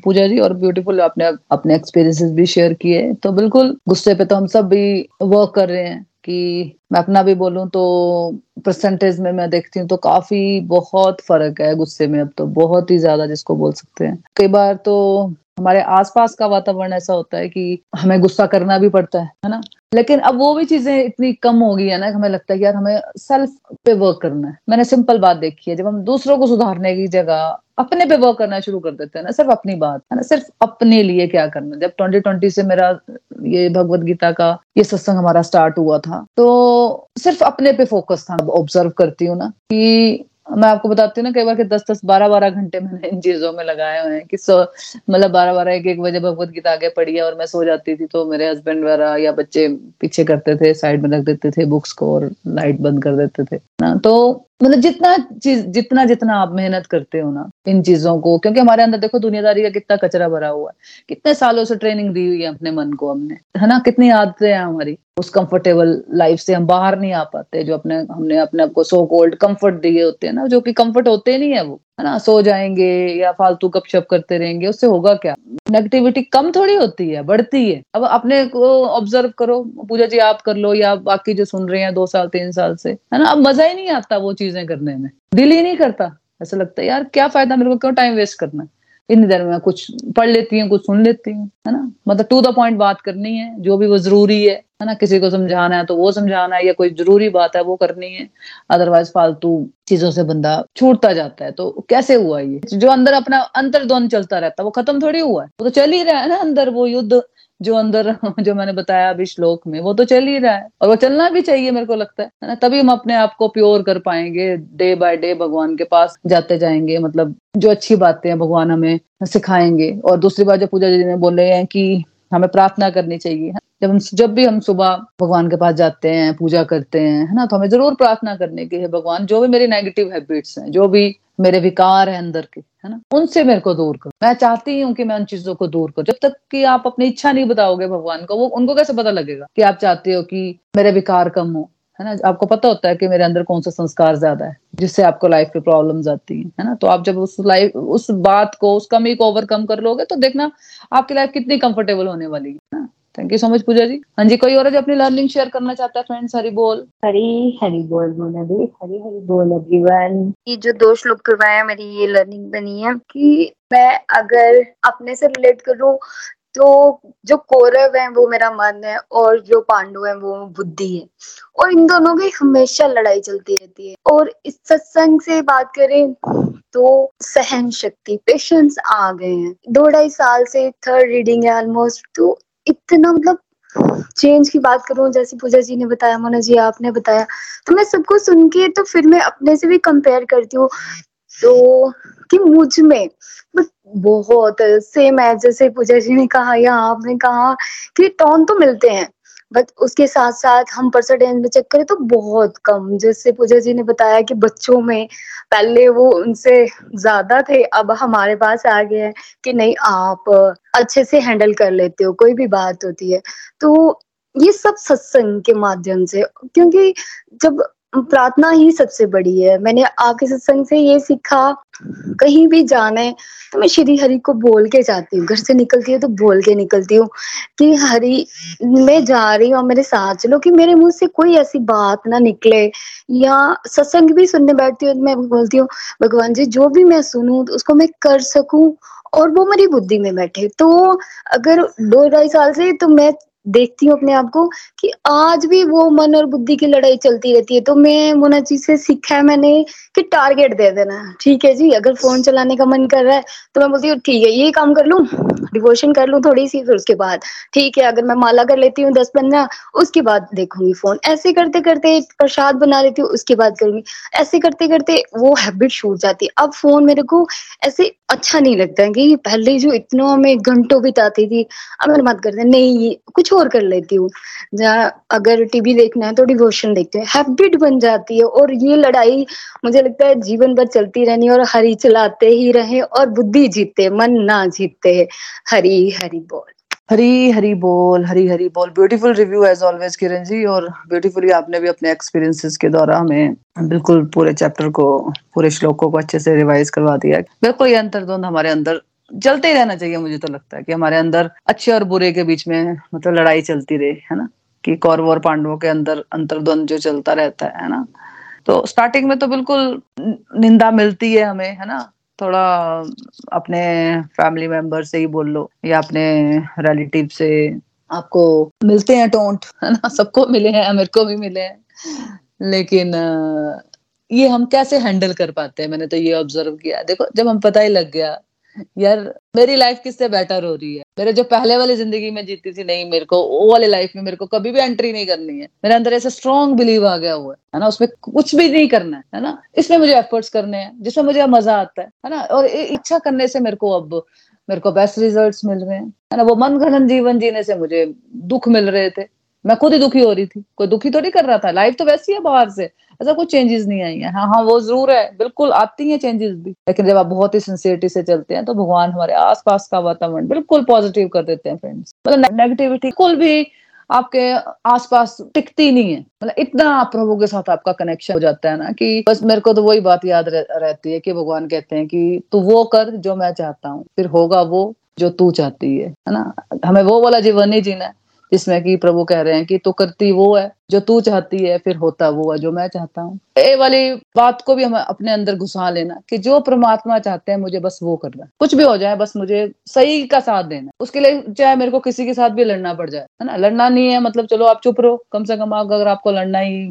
A: Pooja ji, और ब्यूटीफुल आपने अपने एक्सपीरियंसेस भी शेयर किए। तो बिल्कुल, गुस्से पे तो हम सब भी वर्क कर रहे हैं। कि मैं अपना भी बोलूँ तो परसेंटेज में मैं देखती हूँ तो काफ़ी बहुत फ़र्क है गुस्से में अब तो बहुत ही ज़्यादा जिसको बोल सकते हैं। कई बार तो हमारे आसपास का वातावरण ऐसा होता है कि हमें गुस्सा करना भी पड़ता है है ना? लेकिन अब वो भी चीज़ें इतनी कम हो गई है ना हमें लगता है कि यार हमें सेल्फ पे वर्क करना है। मैंने सिंपल बात देखी है, जब हम दूसरों को सुधारने की जगह अपने पे वर्क करना शुरू कर देते हैं ना, सिर्फ़ अपनी बात, है ना? सिर्फ़ अपने लिए क्या करना? जब 2020 से मेरा, ये भगवत गीता का, ये सत्संग हमारा स्टार्ट हुआ था तो सिर्फ़ अपने पे फोकस था। ऑब्ज़र्व करती हूँ ना कि मैं आपको बताती हूँ ना, कई बार कि दस दस बारह बारह घंटे मैंने इन चीज़ों में लगाए हुए हैं कि सो मतलब बारह बारह एक एक बजे भगवत गीता आगे पढ़ी है और मैं सो जाती थी तो मेरे हस्बैंड वगैरह या बच्चे पीछे करते थे साइड में रख देते थे बुक्स को और लाइट बंद कर देते थे ना? तो मतलब जितना चीज़, जितना जितना आप मेहनत करते हो ना इन चीज़ों को, क्योंकि हमारे अंदर देखो दुनियादारी का कितना कचरा भरा हुआ है। कितने सालों से ट्रेनिंग दी हुई है अपने मन को हमने, है ना? कितनी आदतें हैं हमारी उस कंफर्टेबल लाइफ से हम बाहर नहीं आ पाते, जो अपने, हमने अपने आप को सो कोल्ड कंफर्ट दिए होते हैं ना, जो कि कंफर्ट होते नहीं है वो, है ना? सो जाएँगे या फालतू गपशप करते रहेंगे, उससे होगा क्या? नेगेटिविटी कम थोड़ी होती है, बढ़ती है। अब अपने को ऑब्ज़र्व करो, पूजा जी आप कर लो, या बाकी जो सुन रहे हैं दो साल, तीन साल से, है ना? अब मज़ा ही नहीं आता वो चीज़ें करने में, दिल ही नहीं करता। ऐसा लगता है, यार, क्या फ़ायदा मेरे को, क्यों टाइम वेस्ट करना है? इतनी देर में कुछ पढ़ लेती हूँ, कुछ सुन लेती हूँ, है ना? मतलब टू द पॉइंट बात करनी है, जो भी वो ज़रूरी है है ना? किसी को समझाना है तो वो समझाना है, या कोई ज़रूरी बात है वो करनी है अदरवाइज़ फालतू चीज़ों से बंदा छूटता जाता है। तो कैसे हुआ ये? जो अंदर अपना अंतर्द्वंद चलता रहता है, वो खत्म थोड़ी हुआ है। वो तो चल ही रहा है ना अंदर, वो युद्ध। जो अंदर, जो मैंने बताया अभी श्लोक में, वो तो चल ही रहा है। और वो चलना भी चाहिए मेरे को लगता है ना? तभी हम अपने आप को प्योर कर पाएँगे डे बाय डे भगवान के पास जाते जाएँगे मतलब जो अच्छी बातें हैं भगवान हमें सिखाएँगे। और दूसरी बात जो पूजा जी ने बोले हैं कि हमें प्रार्थना करनी चाहिए जब हम, जब भी हम सुबह भगवान के पास जाते हैं, पूजा करते हैं, है ना तो हमें ज़रूर प्रार्थना करने की है, भगवान, जो भी मेरी नेगेटिव हैबिट्स हैं, जो भी मेरे विकार है अंदर के, है ना, उनसे मेरे को दूर करो। मैं चाहती हूँ कि मैं उन चीज़ों को दूर करूँ। जब तक कि आप अपनी इच्छा नहीं बताओगे भगवान को, वो, उनको कैसे पता लगेगा कि आप चाहते हो कि मेरे विकार कम हो, है ना? आपको पता होता है कि मेरे अंदर कौन सा संस्कार ज़्यादा है, जिससे आपको लाइफ में प्रॉब्लम्स आती हैं, है ना? तो आप जब उस लाइफ उस बात को, उस कमी को ओवरकम कर लोगे तो देखना आपकी लाइफ कितनी कंफर्टेबल होने वाली है ना? Thank you so much Pooja ji हाँ जी कोई और जो अपनी लर्निंग शेयर करना चाहता है फ्रेंड्स हरी बोल।
C: हरी हरी बोल बोला भी हरी हरी बोल एवरीवन
D: ये जो दो श्लोक करवाया मेरी ये लर्निंग बनी है कि मैं अगर अपने से रिलेट करूँ तो जो कौरव है वो मेरा मन है और जो पांडु है वो बुद्धि है। और इन दोनों की हमेशा लड़ाई चलती रहती है। और इस सत्संग से बात करें तो सहन शक्ति पेशेंस आ गए हैं। दो ढाई साल से थर्ड रीडिंग है ऑलमोस्ट तो इतना मतलब चेंज की बात करूँ, जैसे पूजा जी ने बताया मोना जी आपने बताया तो मैं सबको सुन के तो फिर मैं अपने से भी कंपेयर करती हूँ। तो कि मुझमें बहुत सेम है, जैसे पूजा जी ने कहा या आपने कहा कि टोन तो मिलते हैं। बट उसके साथ साथ हम परसेंटेज में चेक करें तो बहुत कम। जैसे पूजा जी ने बताया कि बच्चों में पहले वो उनसे ज़्यादा थे, अब हमारे पास आ गए हैं कि नहीं, आप अच्छे से हैंडल कर लेते हो, कोई भी बात होती है। तो ये सब सत्संग के माध्यम से, क्योंकि जब प्रार्थना ही सबसे बड़ी है, मैंने आपके सत्संग से ये सीखा कहीं भी जाना है तो मैं श्री हरि को बोल के जाती हूँ। घर से निकलती हूँ तो बोल के निकलती हूँ कि, हरि, मैं जा रही हूँ मेरे साथ चलो। कि मेरे मुँह से कोई ऐसी बात ना निकले या सत्संग भी सुनने बैठती हूँ तो मैं बोलती हूँ, भगवान जी, जो भी मैं सुनूं तो उसको मैं कर सकूँ? और वो मेरी बुद्धि में बैठे। तो अगर दो ढाई साल से तो मैं देखती हूँ अपने आप को कि आज भी वो मन और बुद्धि की लड़ाई चलती रहती है। तो मैं मोना जी से सीखा है मैंने कि टारगेट दे देना। ठीक है जी, अगर फ़ोन चलाने का मन कर रहा है तो मैं बोलती हूँ, ठीक है ये काम कर लूँ डिवोशन कर लूँ थोड़ी सी, फिर उसके बाद। ठीक है, अगर मैं माला कर लेती हूँ दस पंद्रह उसके बाद देखूँगी फ़ोन ऐसे करते करते प्रसाद बना लेती हूँ, उसके बाद करूँगी। ऐसे करते करते वो हैबिट छूट जाती है। अब फ़ोन मेरे को ऐसे अच्छा नहीं लगता है कि पहले जो इतना में घंटों बिताती थी, अब मेरे मत करते नहीं कुछ और कर लेती हूँ। जहाँ अगर टीवी देखना है तो डिवोशन देखते हैं। हैबिट बन जाती है और ये लड़ाई मुझे लगता है जीवन भर चलती रहनी और हरी चलाते ही रहे और बुद्धि जीतते मन ना जीतते हरी हरी बोल।
A: हरी हरी बोल, हरी हरी बोल। Beautiful review as always Kiran ji, और ब्यूटीफुली आपने भी अपने एक्सपीरियंसेस के द्वारा हमें बिल्कुल पूरे चैप्टर को, पूरे श्लोकों को अच्छे से रिवाइज करवा दिया। बिल्कुल ये अंतर्द्वंद हमारे अंदर चलते ही रहना चाहिए, मुझे तो लगता है कि हमारे अंदर अच्छे और बुरे के बीच में मतलब लड़ाई चलती रहे, है ना? कि कौरव और पांडवों के अंदर अंतर्द्वंद जो चलता रहता है है ना? तो स्टार्टिंग में तो बिल्कुल निंदा मिलती है हमें, है ना? थोड़ा अपने फैमिली मेंबर से ही बोल लो या अपने रिलेटिव से, आपको मिलते हैं टोंट है ना? सबको मिले हैं, मेरे को भी मिले हैं। लेकिन, ये हम कैसे हैंडल कर पाते हैं? मैंने तो ये ऑब्ज़र्व किया। देखो, जब हम पता ही लग गया यार, मेरी लाइफ किससे बेटर हो रही है? मेरे जो पहले वाली ज़िंदगी में जीती थी, नहीं, मेरे को, वो वाली लाइफ में मेरे को कभी भी एंट्री नहीं करनी है। मेरे अंदर ऐसा स्ट्रॉन्ग बिलीव आ गया हुआ है ना? उसमें कुछ भी नहीं करना है ना? इसमें मुझे एफर्ट्स करने हैं, जिसमें मुझे मज़ा आता है ना? और इच्छा करने से मेरे को अब, मेरे को बेस्ट रिजल्ट्स मिल रहे हैं, है ना? वो मन घड़न जीवन जीने से मुझे दुख मिल रहे थे। मैं खुद ही दुखी हो रही थी। कोई दुखी तो नहीं कर रहा था। लाइफ तो वैसी है बाहर से। ऐसा कुछ चेंजेस नहीं आई है। हाँ हाँ वो ज़रूर है। बिल्कुल आती है चेंजेस भी। लेकिन जब आप बहुत ही सिंसियरिटी से चलते हैं तो भगवान हमारे आसपास का वातावरण बिल्कुल पॉजिटिव कर देते हैं फ्रेंड्स मतलब नेगेटिविटी बिल्कुल भी आपके आसपास टिकती नहीं है। मतलब इतना आप प्रभु के साथ आपका कनेक्शन हो जाता है ना कि बस मेरे को तो वही बात याद रह, रहती है कि भगवान कहते हैं कि तू वो कर जो मैं चाहता हूँ। फिर होगा वो जो तू चाहती है। है ना? हमें वो वाला जीवन नहीं जीना है। जिसमें कि प्रभु कह रहे हैं कि तो करती वो है, जो तू चाहती है, फिर होता वो है, जो मैं चाहता हूँ। ये वाली बात को भी हम अपने अंदर घुसा लेना कि जो परमात्मा चाहते हैं, मुझे बस वो करना कुछ भी हो जाए, बस मुझे सही का साथ देना उसके लिए चाहे मेरे को किसी के साथ भी लड़ना पड़ जाए, है ना? लड़ना नहीं है मतलब चलो आप चुप रहो। कम से कम अगर आपको लड़ना ही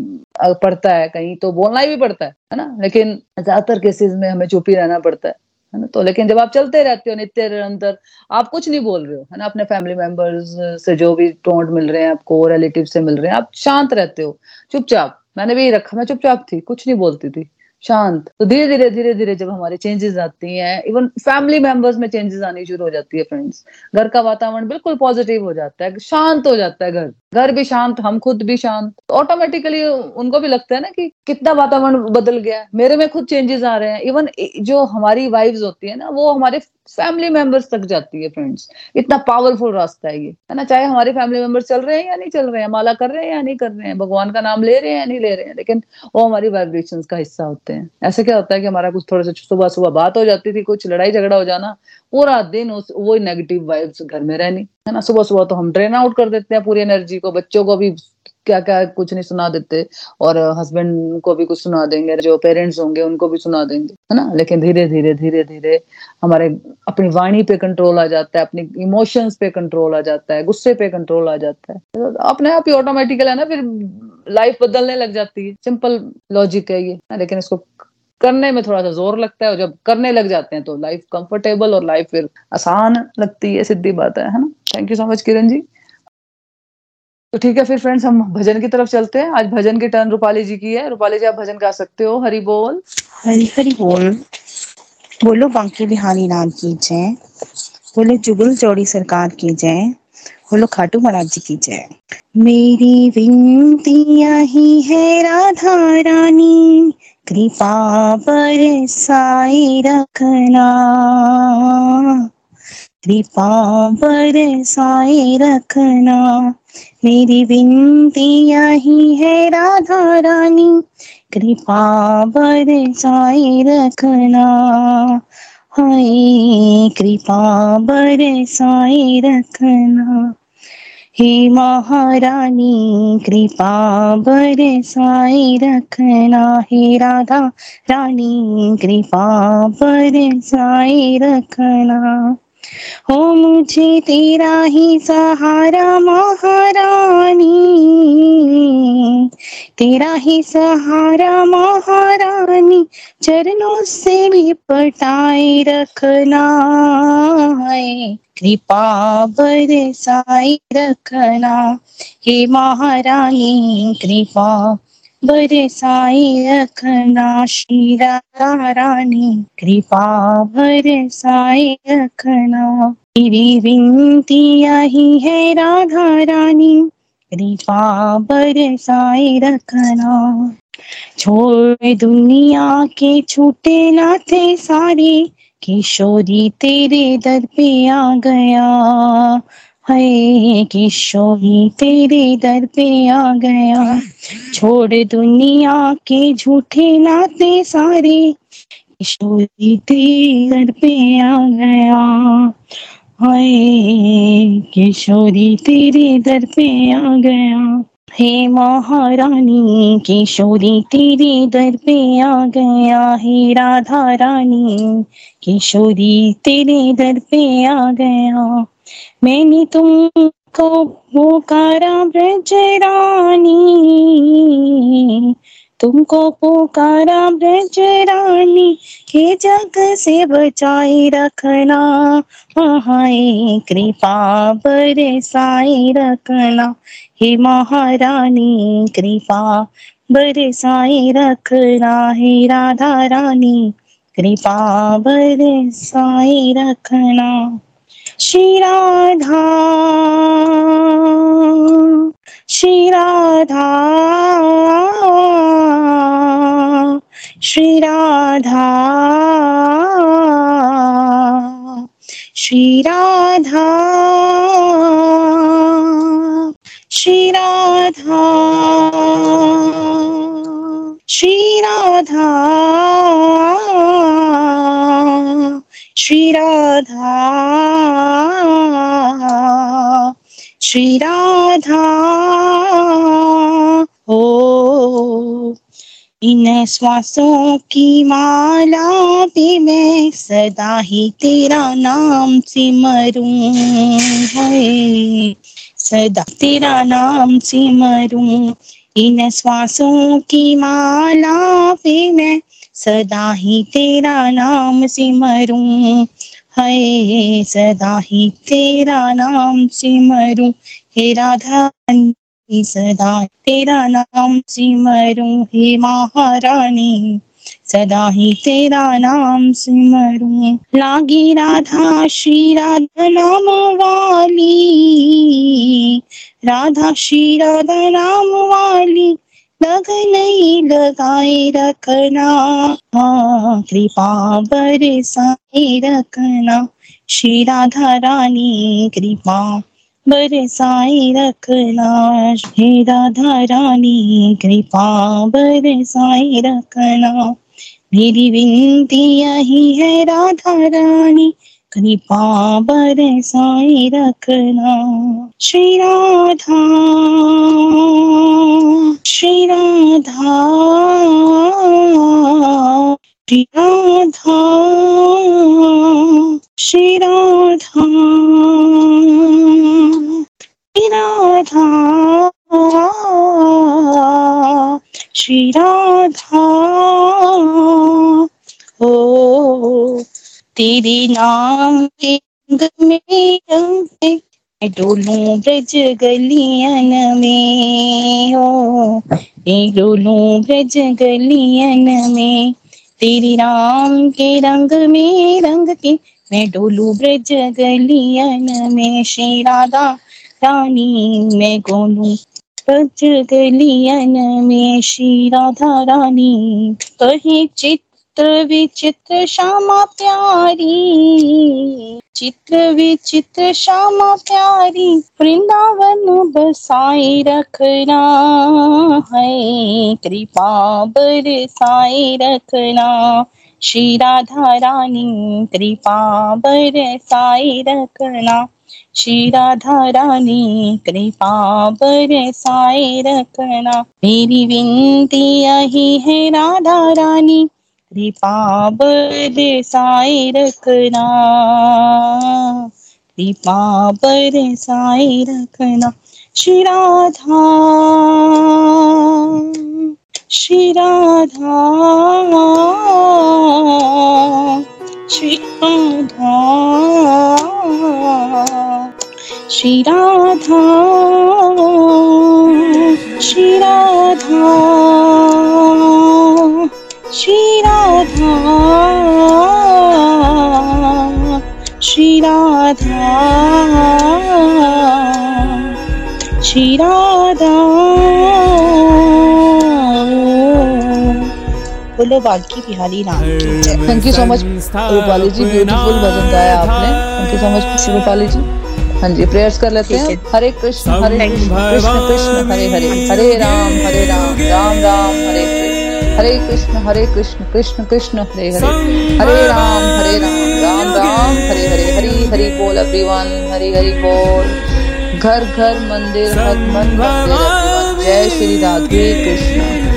A: पड़ता है कहीं तो बोलना ही भी पड़ता है है ना? लेकिन ज़्यादातर केसेस में हमें चुप ही रहना पड़ता है। है ना? तो लेकिन जब आप चलते रहते हो नित्य निरंतर, आप कुछ नहीं बोल रहे हो, है ना? अपने फैमिली मेंबर्स से जो भी टोंट मिल रहे हैं, आपको रिलेटिव से मिल रहे हैं, आप शांत रहते हो। चुपचाप, मैंने भी रखा, मैं चुपचाप थी, कुछ नहीं बोलती थी, शांत। तो धीरे धीरे धीरे धीरे जब हमारे चेंजेस आती हैं इवन फैमिली मेंबर्स में चेंजेस आनी शुरू हो जाती है फ्रेंड्स घर का वातावरण बिल्कुल पॉजिटिव हो जाता है, शांत हो जाता है घर। घर भी शांत, हम खुद भी शांत। ऑटोमेटिकली उनको भी लगता है ना कि कितना वातावरण बदल गया है। मेरे में खुद चेंजेस आ रहे हैं। इवन जो हमारी वाइफ्स होती है ना, वो हमारे फैमिली मेंबर्स तक जाती है फ्रेंड्स इतना पावरफुल रास्ता है ये। है ना? चाहे हमारे फैमिली मेंबर्स चल रहे हैं या नहीं चल रहे हैं, माला कर रहे हैं या नहीं कर रहे हैं, भगवान का नाम ले रहे हैं या नहीं ले रहे हैं, लेकिन वो हमारी वाइब्रेशन का हिस्सा होते हैं। ऐसे क्या होता है कि हमारा कुछ थोड़ा सा सुबह सुबह बात हो जाती थी, कुछ लड़ाई झगड़ा हो जाना पूरा दिन उस वो नेगेटिव वाइब्स घर में रहनी, है ना? सुबह सुबह तो हम ड्रेन आउट कर देते हैं पूरी एनर्जी को, बच्चों को भी क्या क्या कुछ नहीं सुना देते, और हस्बैंड को भी कुछ सुना देंगे, जो पेरेंट्स होंगे उनको भी सुना देंगे, है ना? लेकिन धीरे धीरे धीरे धीरे हमारे अपनी वाणी पे कंट्रोल आ जाता है, अपने इमोशंस पे कंट्रोल आ जाता है, गुस्से पे कंट्रोल आ जाता है। तो अपने आप ही ऑटोमेटिकल है ना, फिर लाइफ बदलने लग जाती है। सिंपल लॉजिक है ये लेकिन इसको करने में थोड़ा सा ज़ोर लगता है और जब करने लग जाते हैं तो लाइफ कंफर्टेबल और लाइफ फिर आसान लगती है, सीधी बात है है ना? Thank you so much Kiran ji. तो ठीक है फिर फ्रेंड्स हम भजन की तरफ़ चलते हैं। आज भजन की टर्न रूपाली जी की है। रूपाली जी, आप भजन गा सकते हो। हरी बोल।
E: हरी हरी बोल। बोलो, बांके बिहारी नाम की जय। बोलो, जुगल चौड़ी सरकार की जय। बोलो, खाटू महाराज जी की जय। मेरी विनतिया ही है, राधा रानी। कृपा बरसाई रखना। कृपा बरसाई रखना। मेरी विनती यही है, राधा रानी। कृपा बरसाई रखना। हाय, कृपा बरसाई रखना। हे महारानी कृपा बरसाई रखना हे राधा रानी कृपा बरसाई रखना। हो मुझे तेरा ही सहारा महारानी। तेरा ही सहारा महारानी, चरणों से लिपटाए रखना है। कृपा बरसाई रखना। हे महारानी, कृपा बरसाई रखना श्री रानी। कृपा बरसाई रखना। मेरी विनती यही है राधा रानी। कृपा बरसाई रखना। छोड़ दुनिया के छूटे नाते सारे। किशोरी तेरे दर पे आ गया। है किशोरी, तेरे दर पे आ गया। छोड़ दुनिया के झूठे नाते सारे। किशोरी, तेरे दर पे आ गया। हाय किशोरी, तेरे दर पे आ गया। हे महारानी, किशोरी, तेरे दर पे आ गया। हे राधा रानी, किशोरी, तेरे दर पे आ गया। मैंने तुमको पुकारा ब्रज रानी तुमको पुकारा ब्रज रानी के जग से बचाए रखना। हाय कृपा बरसाए रखना। हे महारानी, कृपा बरसाए रखना। हे राधा रानी, कृपा बरसाए रखना। श्री राधा श्री राधा श्री राधा श्री राधा श्री राधा श्री राधा श्री राधा श्री राधा ओ। इन श्वासों की माला पे मैं सदा ही तेरा नाम सिमरूं है। सदा तेरा नाम सिमरूं। इन श्वासों की माला पे मैं सदा ही तेरा नाम सिमरूं। है सदा ही तेरा नाम सिमरूं। हे राधा सदा तेरा नाम सिमरूं। हे महारानी, सदा ही तेरा नाम सिमरूं। लागी राधा, श्री राधा नाम वाली। राधा, श्री राधा नाम वाली। लग नहीं लगाए रखना। हाँ कृपा बरसाए रखना। श्री राधा रानी, कृपा बरसाए रखना। हे राधा रानी, कृपा बरसाए रखना। मेरी विनती यही है राधा रानी कृपा बरसाए रखना श्री राधा श्री राधा श्री राधा श्री राधा श्री राधा श्री राधा ओ तेरे नाम के रंग में रंग डोलूं ब्रज गलियन में हो डोलूं ब्रज गलियन में तेरी राम के रंग में रंग के मैं डोलू ब्रज गलियन में श्री राधा रानी, मैं गोलू ब्रज गलियन में श्री राधा रानी, कहे चित चित्र विचित्र श्यामा प्यारी। चित्र विचित्र श्यामा प्यारी, वृंदावन बसाए रखना है। कृपा बरसाए रखना, श्री राधा रानी, कृपा बरसाए रखना। श्री राधा रानी, कृपा बरसाए रखना। मेरी विनती यही है, राधा रानी कृपा बरसाए रखना। कृपा बरसाए रखना। श्री राधा श्री राधा श्री राधा श्री राधा श्री राधा श्री राधा श्री राधा बोलो बाकी बिहारी नाम
A: thank you so much Rupali ji beautiful भजन गाया आपने। Thank you so much Rupali ji हाँ जी प्रेयर्स कर लेते हैं। हरे कृष्ण हरे कृष्ण कृष्ण कृष्ण हरे हरे हरे राम हरे राम राम राम हरे हरे हरे कृष्ण हरे कृष्ण कृष्ण कृष्ण, हरे हरे। हरे राम हरे राम राम राम, हरे हरे हरे हरि बोल एवरीवन हरि हरि बोल। घर घर, मंदिर, हर मन जय श्री राधे कृष्ण।